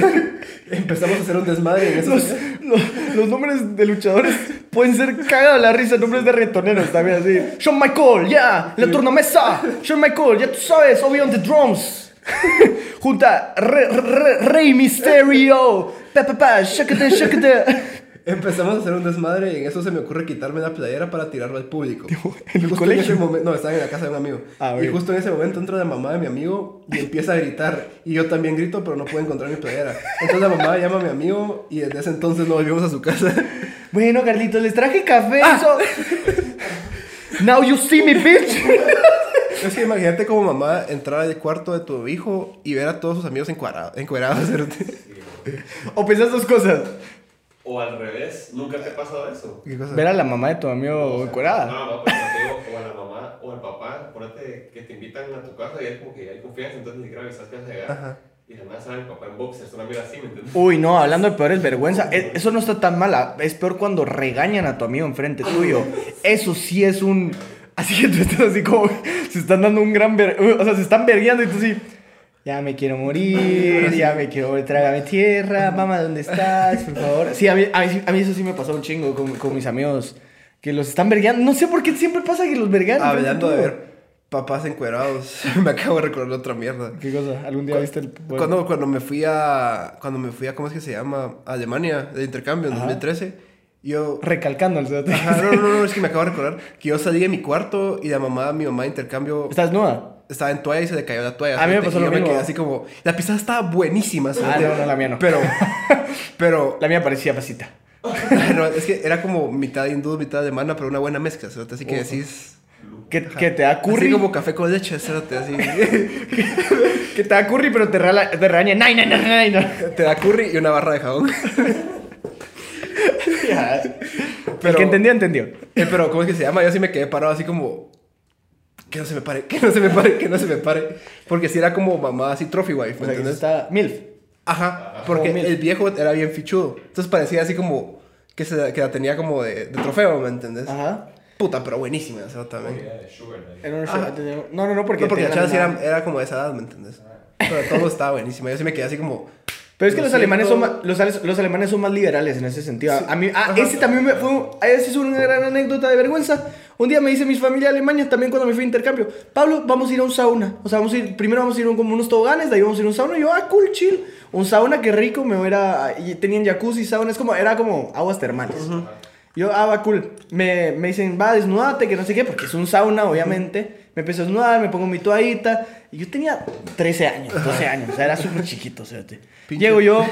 Empezamos a hacer un desmadre en esos. Los, los, los nombres de luchadores pueden ser cagados la risa, nombres de retoneros también así. Shawn Michael, ya, la tornamesa. Shawn Michael, ya tú sabes, Obi on the drums. Junta Re- Re- Rey Misterio. Pa, pa, pa, shakate, shakate. Empezamos a hacer un desmadre y en eso se me ocurre quitarme la playera para tirarlo al público. ¿en el Justo colegio? ese momento, no, estaba en la casa de un amigo. Ah, y justo en ese momento entra la mamá de mi amigo y empieza a gritar. Y yo también grito, pero no puedo encontrar mi playera. Entonces la mamá llama a mi amigo y desde ese entonces no volvimos a su casa. Bueno, Carlitos, les traje café. eso. Now you see me, bitch. Es que imagínate como mamá entrar al cuarto de tu hijo y ver a todos sus amigos encuadrados. encuerados cerote. O pensás dos cosas. O al revés, ¿nunca te ha pasado eso? ¿Qué cosa? Ver a la mamá de tu amigo O sea, encuerada. No, no, pero te digo, o a la mamá o al papá, ponete que te invitan a tu casa y es como que hay confianza, entonces ni siquiera avisas que vas a llegar. Ajá. Y además sale el papá en boxers, una mira así, ¿me entiendes? Uy, no, hablando de peores vergüenza, e- eso no está tan mala. Es peor cuando regañan a tu amigo enfrente tuyo. Eso sí es un. Así que tú estás así como. Se están dando un gran. ver- O sea, se están vergueando y tú sí. Ya me quiero morir, ya me quiero trágame tierra, mamá, ¿dónde estás? Por favor. Sí, a mí, a mí, a mí eso sí me pasó un chingo con, con mis amigos. Que los están vergueando. No sé por qué siempre pasa que los verguean. Hablando de ver papás encuerados, me acabo de recordar otra mierda. ¿Qué cosa? ¿Algún día viste el.? bueno, Cuando, cuando me fui a. Cuando me fui a. ¿Cómo es que se llama? A Alemania, de intercambio en Ajá. 2013. Yo. Recalcando el cerote. Ajá, no, no, no, es que me acabo de recordar que yo salí de mi cuarto y la mamá, mi mamá de intercambio ¿Estás nuda? estaba en toalla y se le cayó la toalla. A mí me pasó lo me mismo. quedé así como. La pizza estaba buenísima, Ah, no, no, la mía no. Pero. Pero. La mía parecía pasita. no, es que era como mitad hindú, mitad alemana, pero una buena mezcla, cerote, Así que decís. Que, que te da curry. Así como café con leche, así. Que te da curry, pero te, rala- te regaña. Te da curry y una barra de jabón. Ya. Pero- El que entendió, entendió. Eh, pero, ¿cómo es que se llama? Yo sí me quedé parado así como. Que no se me pare, que no se me pare, que no se me pare. Porque si era como mamá así trophy wife, O ¿me sea, que entiendes? está MILF. Ajá, porque Como mil. el viejo era bien fichudo. Entonces parecía así como que, se, que la tenía como de, de trofeo, ¿me entiendes? Ajá. Puta, pero buenísima esa también. No, no, no, porque. No, porque la chava sí era, era como de esa edad, ¿me entiendes? Pero todo estaba buenísimo. Yo sí me quedé así como. Pero es que Lo los alemanes, son más, los, los alemanes son más liberales en ese sentido. A mí, ah, ese también me fue. un- Ese es una gran anécdota de vergüenza. Un día me dice mi familia de Alemania, también cuando me fui a intercambio, Pablo, vamos a ir a un sauna. O sea, vamos a ir, primero vamos a ir a un- como unos toboganes, de ahí vamos a ir a un sauna. Y yo, ah, cool, chill. Un sauna, qué rico, me era. Y tenían jacuzzi, sauna, es como, era como aguas termales. Yo, ah, va, cool. Me, me dicen, va, desnudate, que no sé qué, porque es un sauna, obviamente. Me empezó a desnudar, me pongo mi toallita. Y yo tenía 13 años, 12 años, o sea, era súper chiquito, o sea, Llego yo,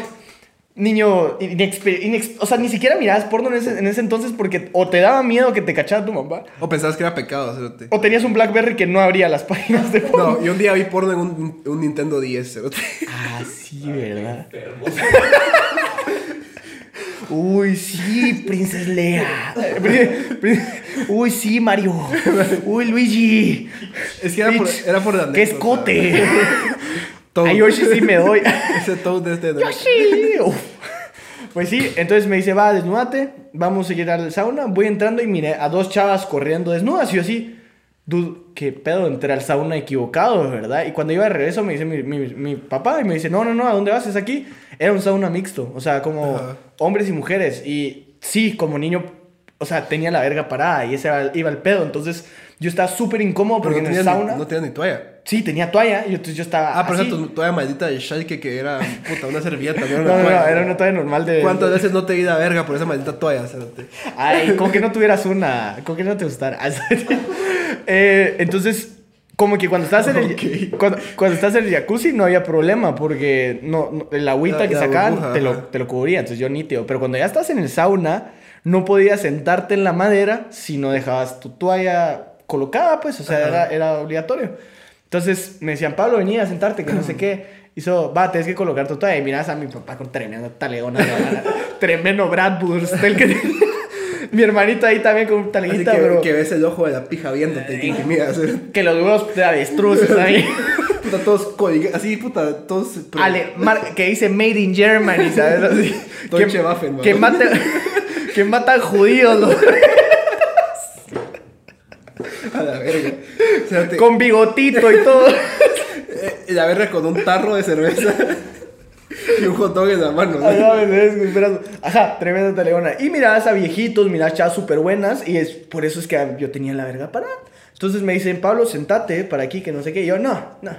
niño, inexper- inex- o sea, ni siquiera mirabas porno en ese, en ese entonces porque o te daba miedo que te cachara tu mamá, O pensabas que era pecado, cerote. o tenías un Blackberry que no abría las páginas de porno. No, yo un día vi porno en un, un Nintendo 10, cerote. Ah, sí, ¿verdad? Uy, sí, Princess prin- Uy, sí, Mario. Uy, Luigi. Es que era por, era por ¡Qué escote! A Yoshi sí me doy. Ese Toad de este. Yoshi. Uf. Pues sí, entonces me dice, va, desnúdate, vamos a ir al sauna. Voy entrando y miré a dos chavas corriendo desnudas y yo así, dude, qué pedo, entré al sauna equivocado, ¿verdad? Y cuando iba de regreso me dice mi, mi- mi papá y me dice, no, no, no, ¿a dónde vas? Es aquí. Era un sauna mixto, o sea, como Ajá. hombres y mujeres. Y sí, como niño, o sea, tenía la verga parada y ese era- iba el pedo. Entonces yo estaba súper incómodo porque no en el sauna... ni, no tenías ni toalla. Sí, tenía toalla y entonces yo estaba Ah, pero esa tu toalla maldita de Schalke que era, puta, una servilleta, no No, no, era una toalla normal de... ¿Cuántas veces no te di la verga por esa maldita toalla? Ay, con que no tuvieras una, con que no te gustara. Eh, entonces, como que cuando estás en el, Ok. cuando, cuando estás en el jacuzzi no había problema porque no, no- el agüita La- que la sacaban burbuja, te lo, te lo cubría, entonces yo nítido. Pero cuando ya estás en el sauna, no podías sentarte en la madera si no dejabas tu toalla colocada, pues, o sea, era, era obligatorio. Entonces me decían, Pablo, venía a sentarte, que no sé qué. Hizo, va, tienes que colocar tu toalla. Y miras a mi papá con de banana, tremendo Bradburst, el que. Mi hermanito ahí también con un Así taleguita, que, pero que ves el ojo de la pija viéndote y te intimidas. cerote. que los huevos de avestruces ahí. Puta, todos códigos, así, puta, todos... pero- Ale, mar- que dice Made in Germany, ¿sabes? Así. Que, Waffen, que matan, que matan judíos, los- A la verga. Con bigotito y todo. eh, la verga con un tarro de cerveza y un hot dog en la mano. ¿no? Ajá, tremenda taleona. Y mirabas a viejitos, mirabas chavas súper buenas. Y es por eso es que yo tenía la verga parada. Entonces me dicen, Pablo, sentate para aquí, que no sé qué. Y yo, no, no.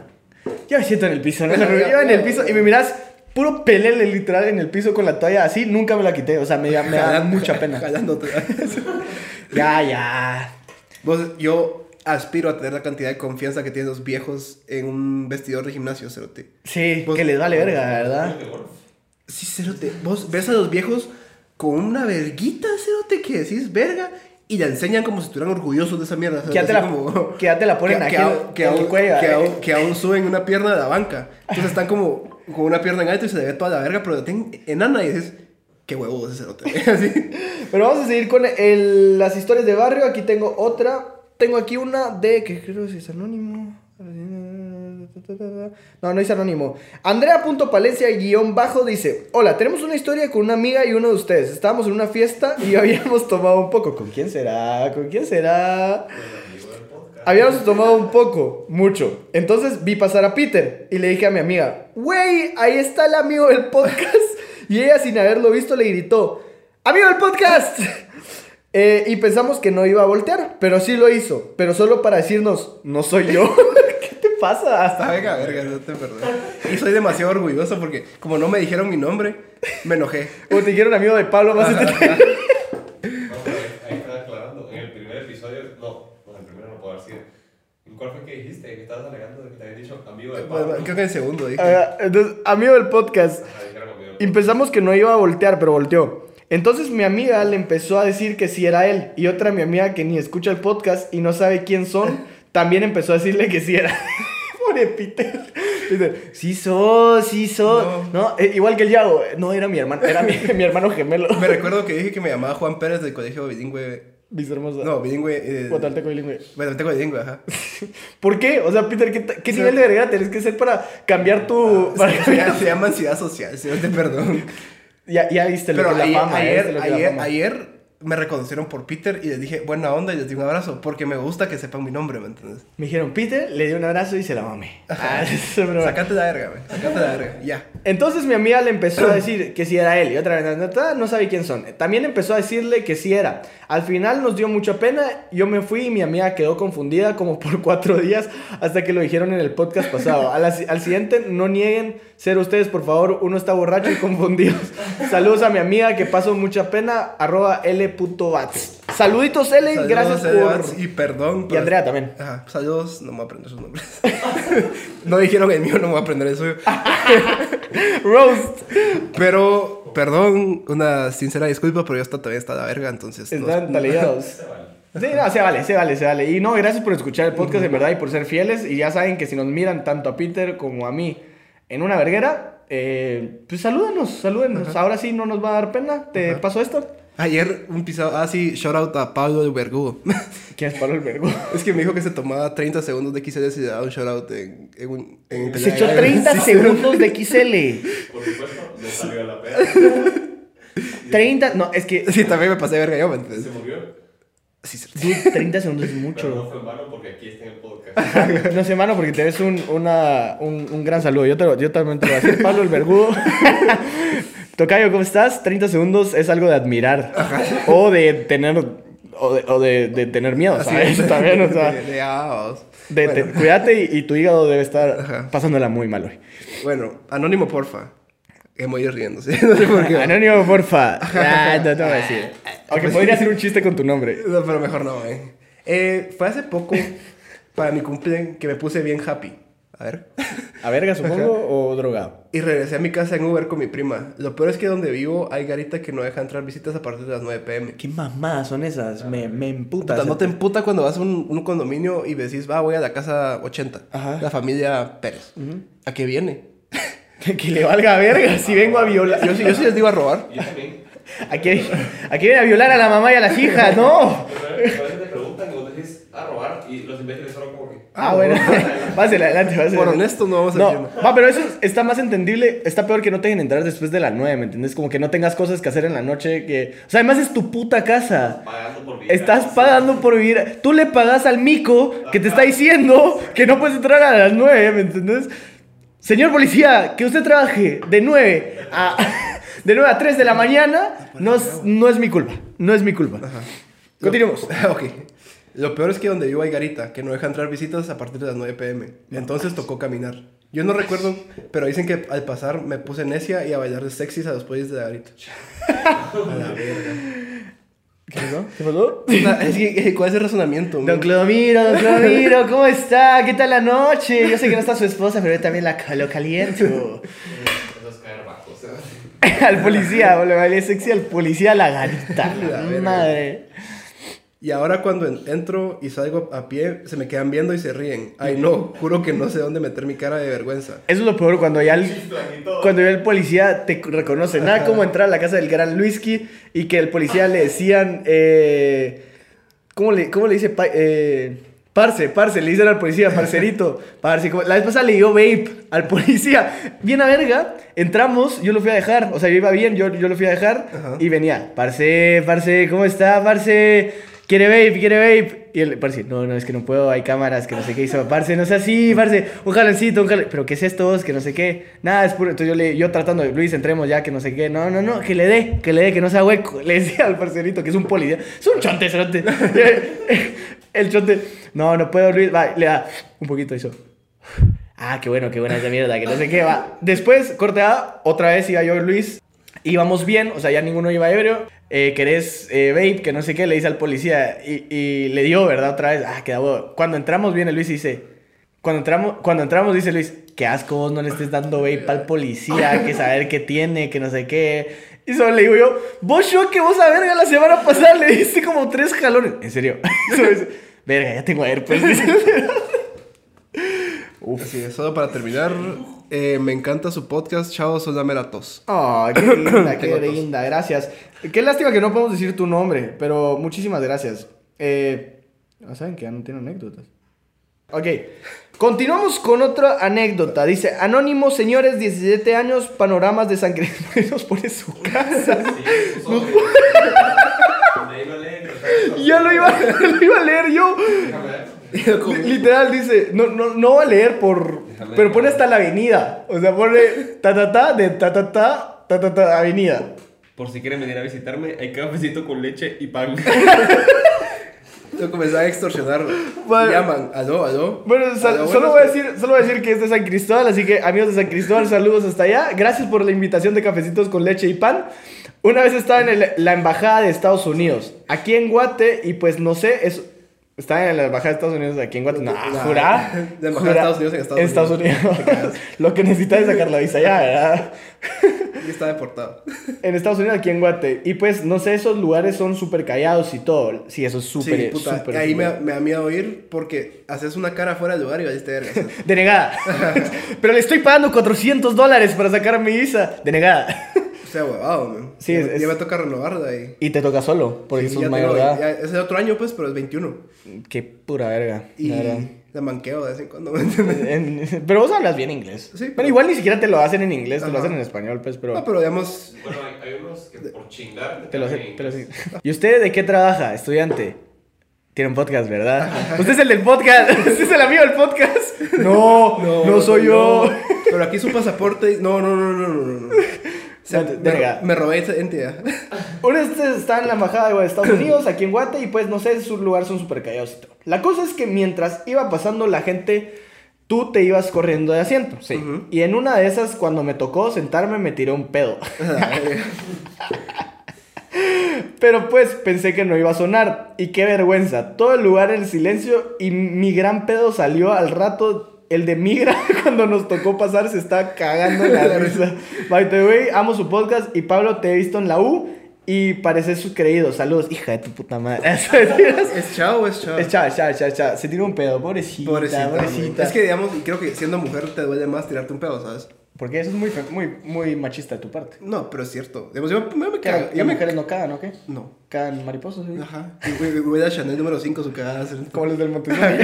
Yo me siento en el piso, ¿no? Yo en el piso. Y me miras, puro pelele literal en el piso con la toalla así. Nunca me la quité. O sea, me, da- me da Jalando- mucha pena. Jalándote. Ya, ya. Vos, yo aspiro a tener la cantidad de confianza que tienen los viejos en un vestidor de gimnasio, cerote. Sí, Vos- que les vale verga, ¿verdad? Sí, cerote. Vos ves a los viejos con una verguita, cerote, que decís verga y la enseñan como si estuvieran orgullosos de esa mierda. Que ya te la, como- que ya te la ponen que, aquí que en- que en el aún, cuello. que eh. aún- que aún suben una pierna de la banca. Entonces están como con una pierna en alto y se le ve toda la verga, pero la tienen enana y dices, qué huevo ese cerote. Pero vamos a seguir con el- las historias de barrio. Aquí tengo otra. Tengo aquí una de. que creo que es anónimo. No, no es anónimo. Andrea.palencia guion bajo dice: Hola, tenemos una historia con una amiga y uno de ustedes. Estábamos en una fiesta y habíamos tomado un poco. ¿Con quién será? ¿Con quién será? Habíamos tomado un poco, mucho. Entonces vi pasar a Peter y le dije a mi amiga, wey, ahí está el amigo del podcast. Y ella sin haberlo visto le gritó, amigo del podcast. Eh, y pensamos que no iba a voltear, pero sí lo hizo. Pero solo para decirnos, no soy yo. ¿Qué te pasa? Hasta venga, verga, no te perdón. Y soy demasiado orgulloso porque como no me dijeron mi nombre, me enojé. O te dijeron amigo de Pablo más No, pero ahí están aclarando. En el primer episodio, no, no, en el primero no puedo decir. ¿En cuál fue que dijiste? Que estabas alegando de que te habían dicho amigo Pablo. Creo que en el segundo dije. Ah, Entonces, amigo del podcast. Ajá, dijeron amigo de Y pensamos que no iba a voltear, pero volteó. Entonces mi amiga le empezó a decir que sí era él. Y otra mi amiga que ni escucha el podcast y no sabe quién son, también empezó a decirle que sí era. Pobre Peter. Dice, sí sos, sí sos. No, eh, igual que el Yago. No, era mi hermano, era mi, mi hermano gemelo. Me recuerdo que dije que me llamaba Juan Pérez del colegio bilingüe. Mis hermosos. No, bilingüe. Eh, Guatemalteco bilingüe. Guatemalteco bilingüe, ajá. ¿Por qué? O sea, Peter, ¿qué, qué Sí. nivel de verga tenés que ser para cambiar tu... para Se, llama ansiedad social, si no te perdón. Ya, ya viste lo Pero que la ayer, fama. viste ayer, lo que es la ayer, fama. ayer me reconocieron por Peter y les dije buena onda y les di un abrazo porque me gusta que sepan mi nombre, ¿me entiendes? Me dijeron, Peter, le di un abrazo y se la mamé. Ah. Sacate la verga, güey. Sacate la verga. Ya. Entonces mi amiga le empezó a decir que sí era él y otra vez "Ta, ta, ta", no sabe quién son. También empezó a decirle que sí era. Al final nos dio mucha pena, yo me fui y mi amiga quedó confundida como por cuatro días hasta que lo dijeron en el podcast pasado. A la si- al siguiente, no nieguen ser ustedes, por favor, uno está borracho y confundido. Saludos a mi amiga que pasó mucha pena, arroba l.bats. Saluditos. Saludos, gracias Evans, por. Y perdón. Y Andrea también. Ajá, saludos, no me voy a aprender sus nombres. no dijeron el mío, no me voy a aprender el suyo. Roast. Pero, perdón, una sincera disculpa, pero yo está, todavía está la verga, entonces. no- Están vale. Sí, no, se vale, se vale, se vale. Y no, gracias por escuchar el podcast, en verdad, y por ser fieles. Y ya saben que si nos miran tanto a Peter como a mí en una verguera, eh, pues salúdenos, salúdenos. Ahora sí no nos va a dar pena. ¿Te paso esto? Ayer un pisado, ah sí, shout out a Pablo el Vergugo. ¿Quién es Pablo el vergo? es que me dijo que se tomaba 30 segundos de XL y le daba un shout out en, en, un- en Se echó de 30 gallos. segundos de XL. Por supuesto, no salió a la pena. 30, no, es que Sí, también me pasé verga yo, ¿me Se entiendes? murió. Sí, sí. dude, 30 segundos es Pero no mucho. fue en vano porque aquí está en el podcast. No sé, mano, porque te ves un, una, un, un gran saludo. Yo, te lo, yo también te lo voy a decir, Pablo el vergudo. Tocayo, ¿cómo estás? 30 segundos es algo de admirar. O de tener, o de, o de, de tener miedo, Así ¿sabes? es. También, o sea. De- de-. De- te- bueno, cuídate y, y tu hígado debe estar Ajá. pasándola muy mal hoy. bueno, anónimo, porfa. Voy riéndose. No sé por qué. Anónimo, porfa. Ah, no te voy a decir. Aunque podría hacer un chiste con tu nombre. No, pero mejor no, eh. Eh, Fue hace poco, para mi cumpleaños, que me puse bien happy. A ver. ¿A verga, supongo, o drogado? Y regresé a mi casa en Uber con mi prima. Lo peor es que donde vivo hay garita que no deja entrar visitas a partir de las 9 pm. ¿Qué mamadas son esas? Me, me emputa. Puta, no te emputa cuando vas a un, un condominio y decís, va, voy a la casa 80. Ajá. La familia Pérez. ¿A qué viene? Que le valga verga si vengo a violar. Yo sí, yo sí les digo a robar. Yo también. Aquí, aquí viene a violar a la mamá y a las hijas, no. A veces te preguntan y vos decís a robar y los imbéciles solo como que. Ah, bueno. Pásale adelante, pásale. Por honesto, no vamos a No, decir. va, pero eso está más entendible. Está peor que no te dejen entrar después de las 9, ¿me entiendes? Como que no tengas cosas que hacer en la noche. Que... O sea, además es tu puta casa. Pagando por vida. Estás pagando por vivir. Tú le pagas al mico que te está diciendo que no puedes entrar a las 9, ¿me entiendes? Señor policía, que usted trabaje de 9 a, de 9 a 3 de la mañana no es, no es mi culpa. No es mi culpa. Continuemos. ok. Lo peor es que donde vivo hay garita, que no deja entrar visitas a partir de las 9 pm. Entonces tocó caminar. Yo no recuerdo, pero dicen que al pasar me puse necia y a bailar de sexys a los pollos de la garita. A la verga. ¿Qué pasó? ¿Qué pasó? Es que, eh, ¿cuál es el razonamiento? Don? Clodomiro, don Clodomiro, ¿cómo está? ¿Qué tal la noche? Yo sé que no está su esposa, pero yo también la, lo caliento. ¿sabes? al policía, o le bailé sexy al policía la garita. La. Madre. Y ahora cuando en- entro y salgo a pie, se me quedan viendo y se ríen. Ay, no, juro que no sé dónde meter mi cara de vergüenza. Eso es lo peor cuando ya el, cuando ya el policía te reconoce. Nada como entrar a la casa del gran Luisky y que el policía le decían. Eh, ¿cómo, le, ¿Cómo le dice? Pa- eh, parce, parce, le dicen al policía, parcerito. Parce, como- la vez pasada le dio vape al policía. Bien a verga, entramos, yo lo fui a dejar. O sea, yo iba bien, yo, yo lo fui a dejar Ajá. y venía. Parce, parce, ¿cómo está, parce? ¿Quiere vape? ¿Quiere vape? Y él, parce, no, no, es que no puedo, hay cámaras, que no sé qué hizo. Parce, no sé así, parce, un jaloncito, un jalo- Pero ¿qué es esto? Que no sé qué. Nada, es puro. Entonces yo, le, yo tratando de, Luis, entremos ya, que no sé qué. No, no, no, que le dé, que le dé, que no sea hueco. Le decía al parcerito, que es un policía. Es un chonte, cerote. El chonte, no, no puedo, Luis. Va, le da un poquito eso. Ah, qué bueno, qué buena esa mierda, que no sé qué, va. Después, corte A, otra vez iba yo y Luis. Íbamos bien, o sea, ya ninguno iba ebrio. Eh, ¿Querés eh, vape? Que no sé qué, le dice al policía. Y, y le dio, ¿verdad? Otra vez. Ah, queda bueno. Cuando entramos, viene Luis y dice... Cuando entramos, cuando entramos, dice Luis, qué asco vos no le estés dando vape al policía, que saber qué tiene, que no sé qué. Y solo le digo yo, vos yo que vos a verga la semana pasada le diste como tres jalones. En serio. Dice, verga, ya tengo herpes. Uf. Así es, solo para terminar, eh, me encanta su podcast, chavos, son la mera tos. Ay, qué linda, qué linda, gracias. Qué lástima que no podemos decir tu nombre, pero muchísimas gracias. Eh, ah, ¿Saben que ya no tiene anécdotas? Ok, continuamos con otra anécdota. Dice, Anónimo, señores, 17 años, panoramas de San Cristóbal, nos pone su casa. Sí, sobre. De ahí lo leen, o sea, Ya lo iba, lo iba a leer yo. Literal dice, no, no, no va a leer por... Déjame Pero pone hasta la avenida. O sea, pone ta ta ta de ta ta ta ta ta ta avenida. Por si quieren venir a visitarme, hay cafecito con leche y pan. Yo comencé a extorsionar. Vale. Llaman, aló, aló. Bueno, sal- Aló, solo, buenas voy a decir, solo voy a decir que es de San Cristóbal, así que amigos de San Cristóbal, saludos hasta allá. Gracias por la invitación de cafecitos con leche y pan. Una vez estaba en el- la embajada de Estados Unidos, aquí en Guate, y pues no sé, es, estaba en la embajada de Estados Unidos aquí en Guate. No, La- jurá. de embajada de. Estados Unidos en Estados Unidos. Te cagas. Lo que necesitas es sacar la visa ya, ¿verdad? Y está deportado. En Estados Unidos, aquí en Guate. Y pues, no sé, esos lugares son súper callados y todo. Sí, eso es Sí, súper, puta. súper. ahí me, me da miedo ir porque haces una cara fuera del lugar y valiste verga. Denegada. Pero le estoy pagando 400 dólares para sacar mi visa. Denegada. Sea, huevado, man. Sí, ya, es- ya me toca renovarla ahí. Y te toca solo, porque Sí, sos mayor tengo- de edad. ya- es el otro año, pues, pero es 21. Qué pura verga. Y la manqueo de vez en cuando, pero vos hablas bien inglés. Sí, Pero pero- igual ni siquiera te lo hacen en inglés, te lo hacen en español, pues, pero. No, pero digamos, Bueno, hay, hay unos que por chingar. Te lo hacen, te lo hacen. ¿Y usted de qué trabaja, estudiante? Tiene un podcast, ¿verdad? Usted es el del podcast. Usted es el amigo del podcast. No, no, soy yo. no. Pero aquí su pasaporte. No, no, no, no, no, no. Sea, me, verga. me robé esa entidad. Uno de ustedes está en la embajada de Estados Unidos, aquí en Guate, y pues no sé, sus lugares son súper callados y todo. La cosa es que mientras iba pasando la gente, tú te ibas corriendo de asiento. Sí. Y en una de esas, cuando me tocó sentarme, me tiré un pedo. Pero pues pensé que no iba a sonar. Y qué vergüenza. Todo el lugar en silencio y mi gran pedo salió al rato. El de Migra, cuando nos tocó pasar, se está cagando en la risa. By the way, amo su podcast. Y Pablo, te he visto en la U y pareces su creído. Saludos, hija de tu puta madre. Es, ¿Es chao o es chao? es chao, chao, chao, chao. Se tiró un pedo, pobrecita, Pobrecita. Es que, digamos, y creo que siendo mujer te duele más tirarte un pedo, ¿sabes? Porque eso es muy, muy, muy machista de tu parte. No, pero es cierto. Digamos, yo, me Que cago. Yo me mujeres no cagan, ¿o qué? No. Cagan mariposas, ¿sí? Ajá. Y voy, voy a Chanel número 5, su cagada. Como los del Montessori.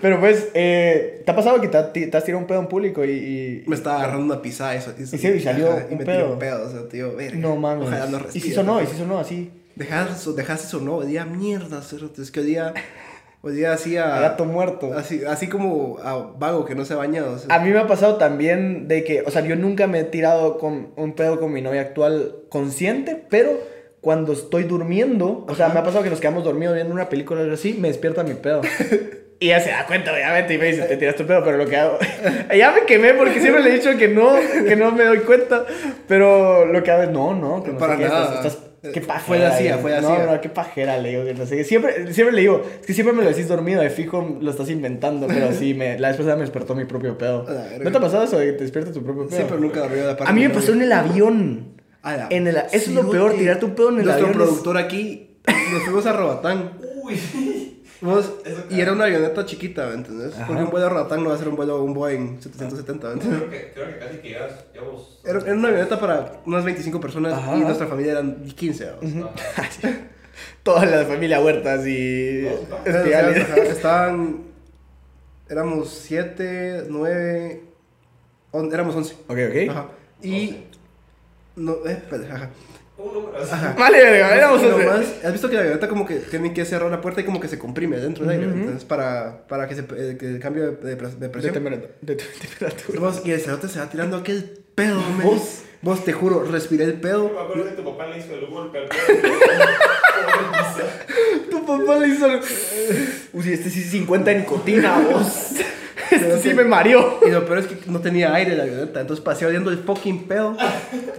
Pero pues, eh, ¿te ha pasado que te, ha- te has tirado un pedo en público y... y- Me estaba agarrando una pisada eso. ¿Y sí, y salió y un me pedo? tiró un pedo, o sea, tío, verga. No mames. Ojalá no y si sonó, y si sonó así. Dejas, dejas eso, no, hoy día mierda. Es que hoy día, hoy día así A a... gato muerto. Así, así como a vago que no se ha bañado. o sea. A mí me ha pasado también de que, o sea, yo nunca me he tirado con un pedo con mi novia actual consciente, pero cuando estoy durmiendo, o sea, me ha pasado que nos quedamos dormidos viendo una película o algo así, me despierta mi pedo. Y ella se da cuenta, obviamente, y me dice, te tiraste un pedo, pero lo que hago... ya me quemé porque siempre le he dicho que no, que no me doy cuenta, pero lo que hago es, no, no, que no Para sé qué, nada. estás- estás- qué Fue pajera. de hacía, digo. fue de No, no, qué pajera, le digo, que no sé qué. Siempre, siempre le digo, es que siempre me lo decís dormido, de fijo lo estás inventando, pero sí, me, la vez pasada me despertó mi propio pedo. ¿No te ha pasado eso de que te despiertas tu propio pedo? Sí, pero nunca dormí de la parte A mí me pasó en el avión. La- En el, eso es lo peor, tirarte un pedo en el Nuestro avión. es- productor aquí, nos fuimos a Robatán. Uy. Eso y era una avioneta chiquita, ¿me entiendes? Ajá. Porque un vuelo a Robatán no va a ser un vuelo un Boeing 770, ¿me entiendes? Creo que, creo que casi que ya llevamos. Era, era una avioneta para unas 25 personas Ajá. y nuestra familia eran 15. ¿no? Ajá. Toda la familia Huertas y... No, Estaban. Éramos 7, 9. éramos 11. Ok, ok. Ajá. Y. No, eh, espera, ajá. Un número así. Ajá. Vale, verga, éramos nomás, ¿Has visto que la avioneta como que tienen que cerrar la puerta y como que se comprime dentro del aire? Ujú. Entonces, para, para que, se, eh, que el cambio de, de pres- de De presión. temperatura. De temperatura. Y el cerote se va tirando aquel pedo, men. Vos. Vos, te juro, respiré el Yo pedo. me acuerdo que tu papá le hizo el golpe al Tu papá le hizo... Uy, este sí es 50 en nicotina, vos. Este sí me mareó. Y lo peor es que no tenía aire la avioneta. Entonces pasé oliendo el fucking pedo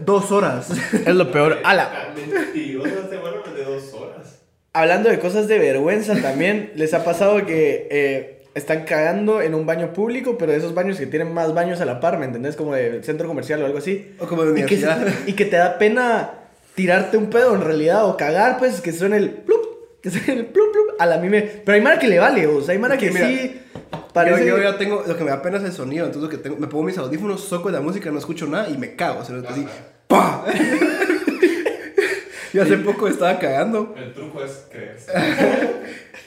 dos horas. Es lo peor. Ala, Mentiroso, se vuelven de dos horas. hablando de cosas de vergüenza también, ¿les ha pasado que eh, están cagando en un baño público, pero de esos baños que tienen más baños a la par, ¿me entendés? Como de centro comercial o algo así. O como de Y que, universidad. y que te da pena tirarte un pedo en realidad o cagar, pues que suene el plup, que suene el plup, plup. A la mí me. Pero hay mara que le vale, o sea, hay mara que que mira, sí. Parece. Yo, yo ya tengo, lo que me da pena es el sonido, entonces lo que tengo, me pongo mis audífonos, soco la música, no escucho nada y me cago, o sea, así, ¡pa! Yo hace poco estaba cagando El truco es creerse.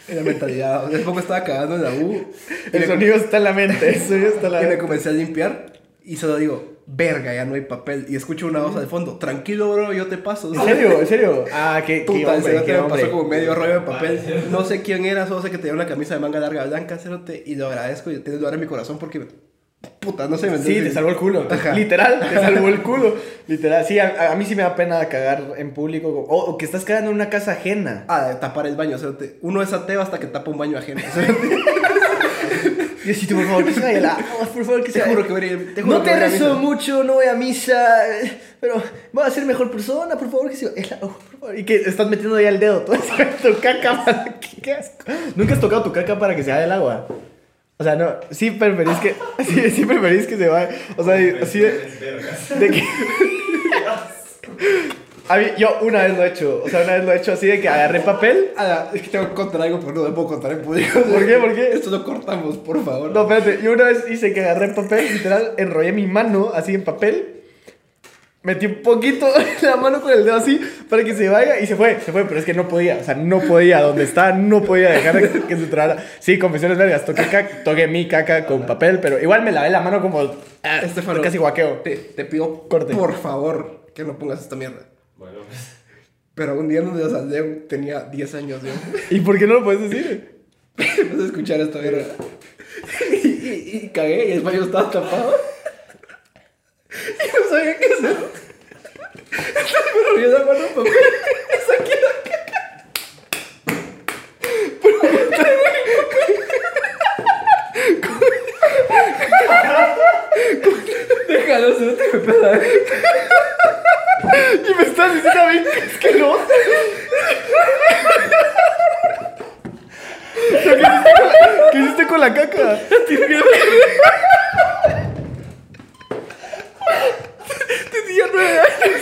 en la mentalidad, hace poco estaba cagando en la U el sonido está en la mente. El sonido está en la y me mente. comencé a limpiar y solo digo, verga, ya no hay papel y escucho una voz al fondo, tranquilo bro, yo te paso. ¿En serio? ¿En serio? Ah, qué, qué Puta, el hombre, cerote qué me hombre. pasó como medio rollo de papel. No sé quién era, solo sé que tenía una camisa de manga larga blanca, cerote, y lo agradezco y tiene lugar en mi corazón porque, puta, no sé, me Sí, te salvó el culo. Ajá. Literal, te salvó el culo. Literal. Sí, a, a mí sí me da pena cagar en público. O, o que estás cagando en una casa ajena. Ah, de tapar el baño, cerote. Uno es ateo hasta que tapa un baño ajeno. cerote. Diosito, por favor, que se vaya el agua, por favor, que se Te vaya. juro que voy a ir- te juro no que te voy a ir a rezo misa. mucho, no voy a misa, pero voy a ser mejor persona, por favor, que se vaya el agua, por favor. Y que estás metiendo ya el dedo, todo eso en tu caca para que qué asco. Nunca has tocado tu caca para que se vaya el agua. O sea, no, sí preferís que, sí, sí preferís que se vaya, o sea, así de, Vergas. de que... A mí, yo una vez lo he hecho, o sea, una vez lo he hecho así de que agarré papel Ah, es que tengo que contar algo, pero no puedo contar en público. ¿Por qué? ¿Por qué? Esto lo cortamos, por favor. No, espérate, yo una vez hice que agarré papel, literal, enrollé mi mano así en papel, metí un poquito la mano con el dedo así para que se vaya y se fue, se fue, pero es que no podía, o sea, no podía, donde estaba, no podía dejar que, que se tragara. Sí, confesiones vergas, toqué, caca, toqué mi caca con papel, pero igual me lavé la mano como ah, Estefano, casi guaqueo. Te, te pido, Corte. por favor, que no pongas esta mierda. Pero un día nos desaldé, tenía 10 años, yo. ¿Y por qué no lo puedes decir? Vas a escuchar esta mierda. Y, y, y cagué y el baño estaba tapado. Y no sabía qué hacer. Entonces me rollé la mano papel y saqué la caca. Déjalo, se te me peda. Y me estás diciendo a mí que es que no. ¿Pero ¿Qué hiciste con la, qué hiciste con la caca? Tenía nueve años.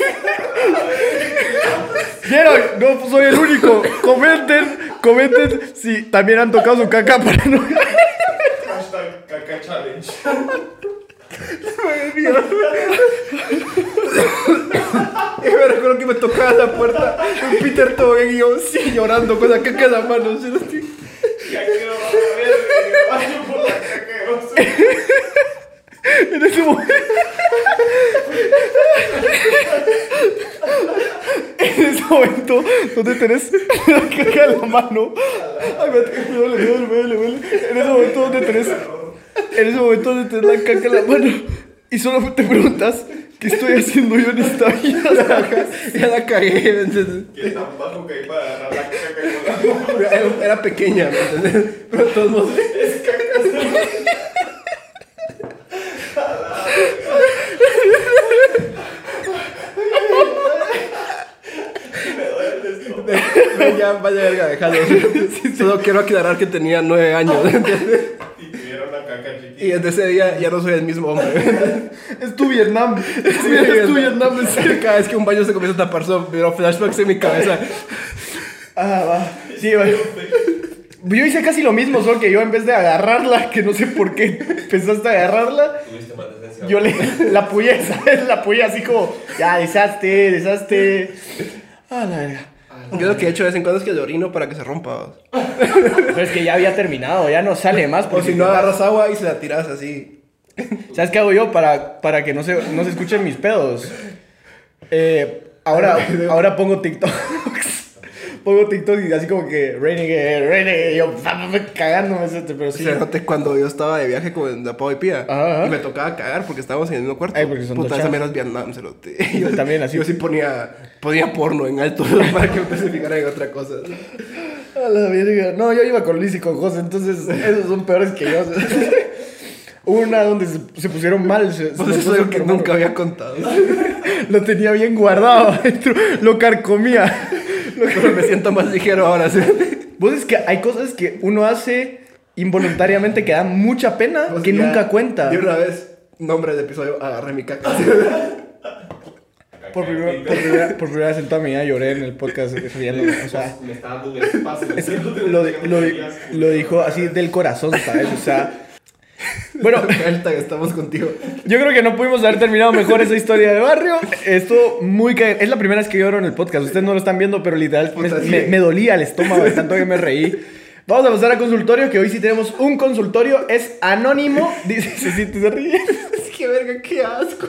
No soy el único. Comenten, comenten si también han tocado su caca para no. Hashtag caca challenge. Y me recuerdo que me tocaba la puerta un Peter Togen y yo sí llorando con la caca en la mano. ¿sí? En ese momento. En ese momento donde tenés la caca en la mano. Ay, me me me duele, me duele, me duele. En ese momento donde tenés. En ese momento donde tenés la caca en la mano. Y solo te preguntas, ¿qué estoy haciendo yo en esta vida? Ya la cagué, ¿me entiendes? Que tan bajo que hay para agarrar la caca con la mano. Era, era pequeña, ¿me entiendes? Pero de todos modos. Ven, ya, vaya verga, déjalo. Solo quiero aclarar que tenía nueve años. ¿entiendes? Y tuvieron la caca chiquita. Y desde ese día ya no soy el mismo hombre. Es tu Vietnam. Es, es tu Vietnam. Cada vez que un baño se comienza a tapar, son pero flashbacks en mi cabeza. Ah, va. Sí, va. Yo hice casi lo mismo, solo que yo en vez de agarrarla, que no sé por qué pensaste agarrarla, Tuviste más decencia. yo le la apoyé, ¿sabes? La apoyé así como, ya, deshaste, deshaste. Ah, la verga. Yo lo que he hecho de vez en cuando es que le orino para que se rompa. Pero es que ya había terminado, ya no sale más. O Porque si no agarras agua y se la tiras así. ¿Sabes qué hago yo para, para que no se, no se escuchen mis pedos? Eh, ahora, ahora pongo TikTok. Pongo TikTok y así como que Renegade, Renegade, yo cagándome, pero sí. Se noté cuando yo estaba de viaje con la Pau y Pía. Ajá, ajá. Y me tocaba cagar porque estábamos en el mismo cuarto. Ay, porque son Puta, esa es Vietnam, se lo te- Yo también, así. Yo sí ponía, ponía porno en alto para que me especificara en otra cosa. A la verga. No, yo iba con Luis y con José, entonces esos son peores que yo. Una donde se, se pusieron mal. Se, se Pues nos eso es algo que nunca había contado. Lo tenía bien guardado adentro, lo carcomía. Lo Pero me siento más ligero ahora. ¿sí? Vos es que hay cosas que uno hace involuntariamente que da mucha pena Pues que ya, nunca cuenta. Y una vez, nombre del episodio, agarré mi caca. Por primera, por, primera, por primera vez en toda mi vida lloré en el podcast riendo. O sea, Me está dando un espacio. es que lo, lo, lo dijo así del corazón, ¿sabes? O sea. Bueno, estamos contigo. yo creo que no pudimos haber terminado mejor esa historia de barrio. Esto muy ca- Es la primera vez que lloro en el podcast. Ustedes no lo están viendo, pero literal me, dolía el estómago de tanto que me reí. Vamos a pasar a consultorio, que hoy sí tenemos un consultorio. Es anónimo. Dice, se, siente- se ríe. Es que verga, qué asco.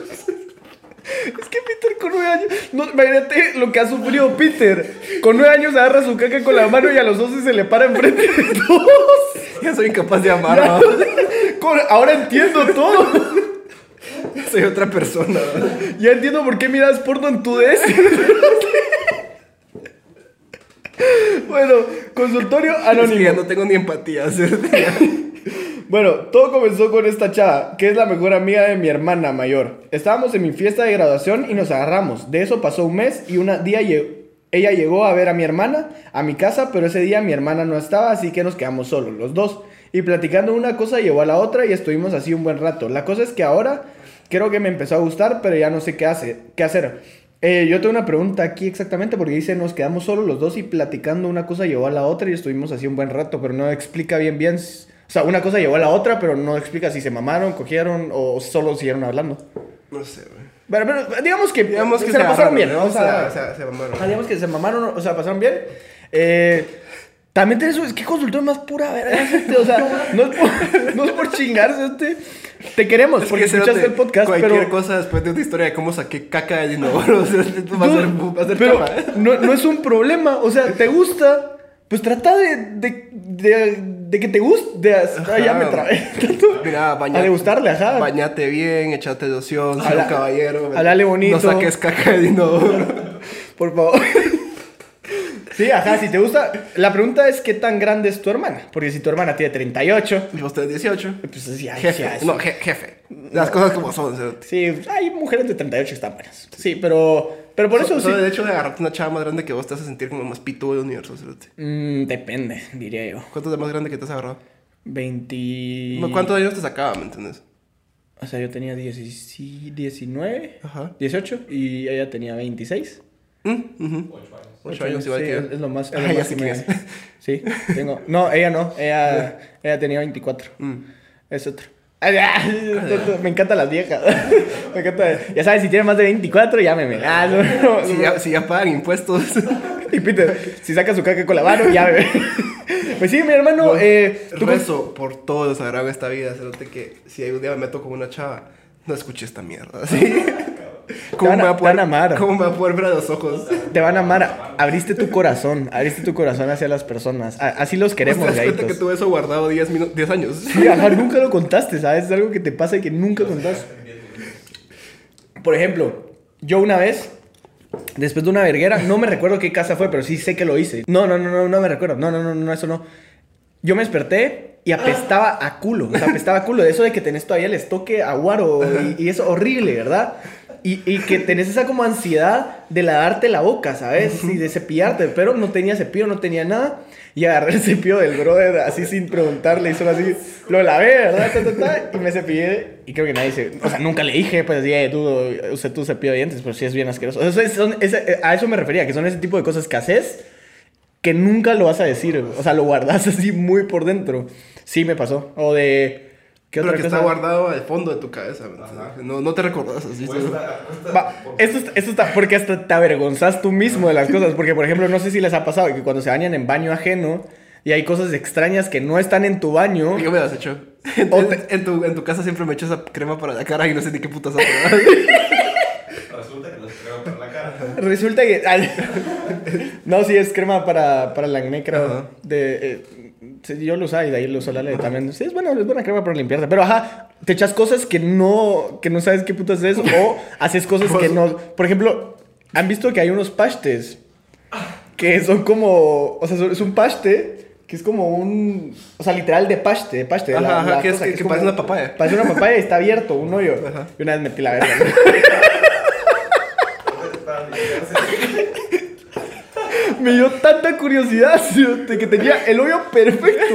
Es que Peter con nueve años. No, imagínate lo que ha sufrido Peter. Con nueve años agarra su caca con la mano y a los 12 se le para enfrente de todos. Ya soy incapaz de amar. Ya. ¿no? Con- ahora entiendo todo. Soy otra persona. Ya entiendo por qué miras porno en tu DS. bueno, consultorio Es que ya anónimo. no tengo ni empatía. ¿sí? Bueno, todo comenzó con esta chava, que es la mejor amiga de mi hermana mayor. Estábamos en mi fiesta de graduación y nos agarramos. De eso pasó un mes y un día ella llegó a ver a mi hermana a mi casa, pero ese día mi hermana no estaba, así que nos quedamos solos los dos. Y platicando una cosa llevó a la otra y estuvimos así un buen rato. La cosa es que ahora creo que me empezó a gustar, pero ya no sé qué, hace, qué hacer. Eh, yo tengo una pregunta aquí exactamente porque dice nos quedamos solos los dos y platicando una cosa llevó a la otra y estuvimos así un buen rato, pero no explica bien bien. O sea, una cosa llevó a la otra, pero no explica si se mamaron, cogieron o solo siguieron hablando. No sé, güey. Pero, pero digamos que, Digamos que se, la pasaron bien. ¿no? O sea, O sea, se mamaron. ah, digamos que se mamaron, o sea, pasaron bien. Eh, también tenés, es que consultor más pura verga es este, o sea, no es por, no es por chingarse este. Te queremos Es porque que escuchaste el podcast, Cualquier pero... cosa después de una historia de cómo saqué caca de inodoro. O sea, esto va a ser, va a ser pero ¿eh? no, no es un problema, o sea, te gusta, pues trata de, de, de, de que te guste. ah, ya me trabé. Mira, bañate. A de gustarle, ajá. Bañate bien, échate loción, sé un caballero. hablale bonito. No saques caca de inodoro. Por favor. Sí, ajá, si te gusta. La pregunta es: ¿qué tan grande es tu hermana? Porque si tu hermana tiene 38, Y usted 18. pues sí, Jefe. ya es- No, je- jefe. Las cosas como son. cerote. Sí, hay mujeres de 38 que están buenas. Sí, pero, pero por eso So- sí. solo el hecho de agarrarte una chava más grande que vos te hace sentir como más pito del universo. cerote. Mm, depende, diría yo. ¿Cuánto es de más grande que te has agarrado? 20. ¿Cuántos años te sacaba, me entiendes? O sea, yo tenía 10 19, Ajá. 18 y ella tenía 26. Mm, ujú. Ocho años. Ocho años igual sí, que es, lo más. Es lo más que me- Sí, tengo. No, ella no. Ella, ella tenía 24. Mm. Es otro. Me encantan las viejas. Me encanta. Ya sabes, si tiene más de 24, llámeme. Ah, no, no, Si ya, si ya pagan impuestos. Y Peter, si saca su caca con la mano, llámeme. Pues sí, mi hermano. Eh, tú Rezo por todo sagrado en esta vida. Cerote que si algún día me meto con una chava, no escuche esta mierda. ¿sí? ¿Cómo, van a- me va a poder, te van a amar. ¿Cómo me va a poder ver a los ojos? te van a amar. Abriste tu corazón. Abriste tu corazón hacia las personas. A- así los queremos, ¿Te das que tuve eso guardado 10, minu- 10 años? Sí, ajá, nunca lo contaste, ¿sabes? Es algo que te pasa y que nunca contaste. Por ejemplo, yo una vez, después de una verguera, no me recuerdo qué casa fue, pero sí sé que lo hice. No, no, no, no, no me recuerdo. No, no, no, no, eso no. Yo me desperté y apestaba a culo. O sea, apestaba a culo. De eso de que tenés todavía el estoque a guaro y, y es horrible, ¿verdad? Y, y que tenés esa como ansiedad de lavarte la boca, ¿sabes? Y de cepillarte, pero no tenía cepillo, no tenía nada. Y agarré el cepillo del brother así sin preguntarle y solo así, lo lavé, ¿verdad? Ta, ta, ta, y me cepillé y creo que nadie se... O sea, nunca le dije, pues, "Eh, tú, usé tu cepillo de dientes, pero sí es bien asqueroso. O sea, son- ese- a eso me refería, que son ese tipo de cosas que haces que nunca lo vas a decir. O sea, lo guardas así muy por dentro. Sí me pasó. O de... ¿Qué Pero otra que cosa? está guardado al fondo de tu cabeza. No, no te recordás así. Cuesta, cuesta Va, por- esto, está- esto está porque hasta te avergonzas tú mismo de las cosas. Porque, por ejemplo, no sé si les ha pasado que cuando se bañan en baño ajeno y hay cosas extrañas que no están en tu baño. Yo me las he hecho. En, O te- en tu, en tu casa siempre me echo esa crema para la cara y no sé ni qué putas hago. Resulta que no crema para la cara. Resulta que. ay, no, sí, es crema para, para el acné, creo. De, eh, sí, yo lo usaba y de ahí lo uso Lale también. Sí, es buena, es buena crema para limpiarte. Pero ajá, te echas cosas que no, que no sabes qué putas es o haces cosas que no. Por ejemplo, ¿han visto que hay unos pastes que son como. O sea, es un paste. Que es como un. O sea, literal de paste, de paste. Ajá, ajá, que es- cosa que parece una papaya. Parece una papaya y está abierto, un hoyo. Ajá. Y una vez metí la verga. Para limpiarse. Me dio tanta curiosidad de que tenía el hoyo perfecto.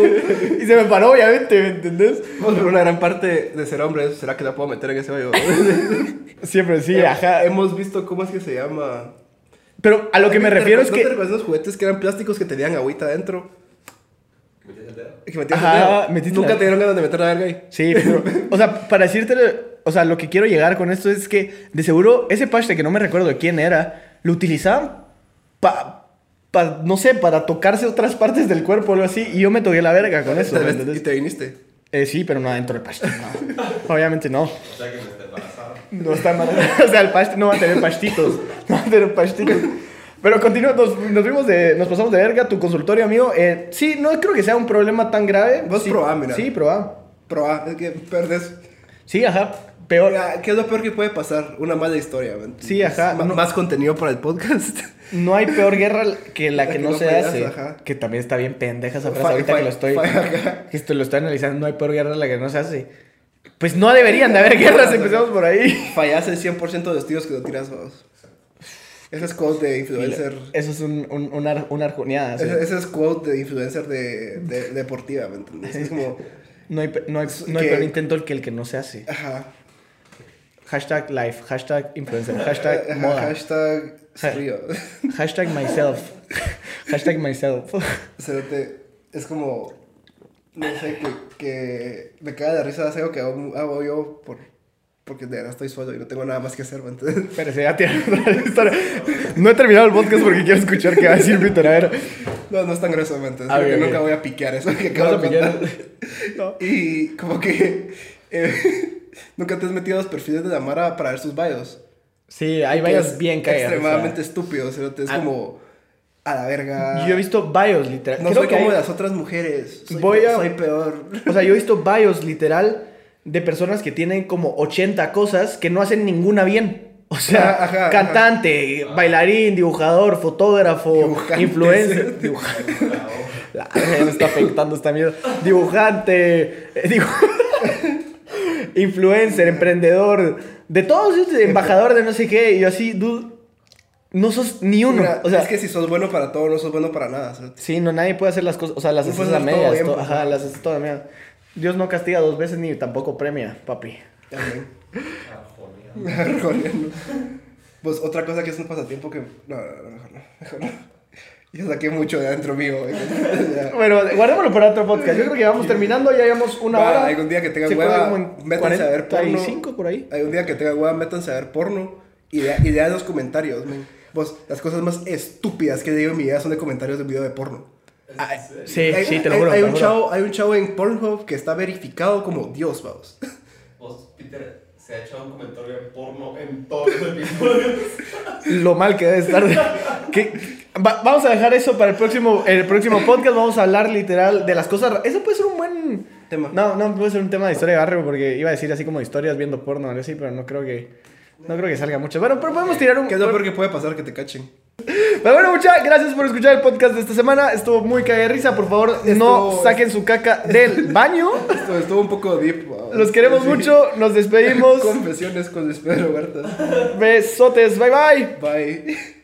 Y se me paró, obviamente, ¿me entendés? Pero una gran parte de ser hombre es, ¿será que la puedo meter en ese hoyo? Siempre, sí, ajá. Hemos visto cómo es que se llama. Pero a lo que me ¿No te refiero es recuerdas- ¿No te que. recuerdas los juguetes que eran plásticos que tenían agüita adentro? Que metías Ajá, el dedo? Nunca la- te dieron ganas de meter la verga ahí. Sí, pero. O sea, para decirte. O sea, lo que quiero llegar con esto es que, de seguro, ese paste que no me recuerdo de quién era, lo utilizaban para. No sé, para tocarse otras partes del cuerpo o algo así. Y yo me toqué la verga con eso. Y te viniste. Eh, sí, pero no adentro del paste. no. Obviamente no. O sea que me está embarazada. No está mal. O sea, el paste no va a tener pastitos. No va a tener pastitos. Pero continúa, nos, nos vimos de, nos pasamos de verga, tu consultorio, amigo. Eh, sí, no creo que sea un problema tan grave. Vos sí, probá, mira. Sí, probá. Pero ah, es que perdes. Sí, ajá. Peor. ¿Qué es lo peor que puede pasar? Una mala historia, ¿me entiendes? Sí, ajá, no- Más contenido para el podcast. No hay peor guerra que la, que, no, se hace. ajá. Que también está bien pendeja esa frase ahorita que lo estoy. que esto lo estoy analizando. No hay peor guerra la que no se hace. Pues no deberían de haber guerras, empezamos por ahí. Fallas el 100% de los tiros que no tiras vos. Ese es quote de influencer. Eso es un, un, una, una arjoneada. sí. Ese, ese es quote de influencer de, de- deportiva, ¿me entiendes? Es como. No hay, no hay, no hay que- peor intento que el que no se hace. Ajá. Hashtag life, hashtag influencer, hashtag moda, Hashtag río. hashtag myself, hashtag myself. Es como. No sé, que, que me caga de risa hacer algo que hago, hago yo por, porque de verdad estoy solo y no tengo nada más que hacer, ¿me entiendes? Pero se ya. No he terminado el podcast porque quiero escuchar qué va a decir Víctor. A ver. No, no es tan grueso, ¿me entiendes? Ah, Porque bien, nunca bien. voy a piquear eso que ¿Vas acabo de contar. No. Y como que. eh, nunca te has metido a los perfiles de la Mara para ver sus bios. Sí, hay es bien caídos. Extremadamente estúpidos, cerote, Es Ah. como. A la verga. Yo he visto bios, literal. No Creo soy que como hay- las otras mujeres. Soy, Voy a- soy peor. O sea, yo he visto bios, literal, de personas que tienen como 80 cosas que no hacen ninguna bien. O sea, Ajá, ajá, cantante, bailarín, dibujador, fotógrafo, Dibujante. influencer. Dibujante. La me está afectando esta mierda. Dibujante, eh, dibu- influencer, emprendedor, de todos, embajador de no sé qué. Y yo así, dude, no sos ni uno. Mira, o sea, es que si sos bueno para todo, no sos bueno para nada. Sí, no, nadie puede hacer las cosas, o sea, las No haces a medias, bien, to- pues, ajá, las haces todas medias. Dios no castiga dos veces ni tampoco premia, papi. Amén. Arjoneando. Pues otra cosa que es un pasatiempo que. No, no, no, mejor no. Mejor no. Yo saqué mucho de adentro mío. Bueno, guardémoslo para otro podcast. Yo creo que vamos terminando, ya llevamos una Va, hora. algún día que tengan hueva, métanse a ver porno. 45 por ahí. Algún día que tengan hueva, métanse a ver porno y lea, y lea los comentarios, men. Vos, las cosas más estúpidas que digo en mi vida son de comentarios de un video de porno. Sí, hay, sí, te lo juro. Hay, un chavo, hay un chavo en Pornhub que está verificado como Dios, vamos. Vos, Peter, se ha echado un comentario de porno en todos los episodios. Lo mal que debe estar. que- va- vamos a dejar eso para el próximo, el próximo podcast. Vamos a hablar literal de las cosas. Eso puede ser un buen Tema. No, no puede ser un tema de historia de barrio porque iba a decir así como historias viendo porno algo así, pero no creo que. No creo que salga mucho. Bueno, pero podemos tirar un. ¿Qué es lo peor que puede pasar? Que te cachen. Pero bueno, muchas gracias por escuchar el podcast de esta semana. Estuvo muy caga de risa. Por favor, no Estuvo- saquen su caca del baño. Esto estuvo un poco deep. Los queremos Sí. mucho. Nos despedimos. Confesiones con Pedro Huerta. Besotes. Bye bye. Bye.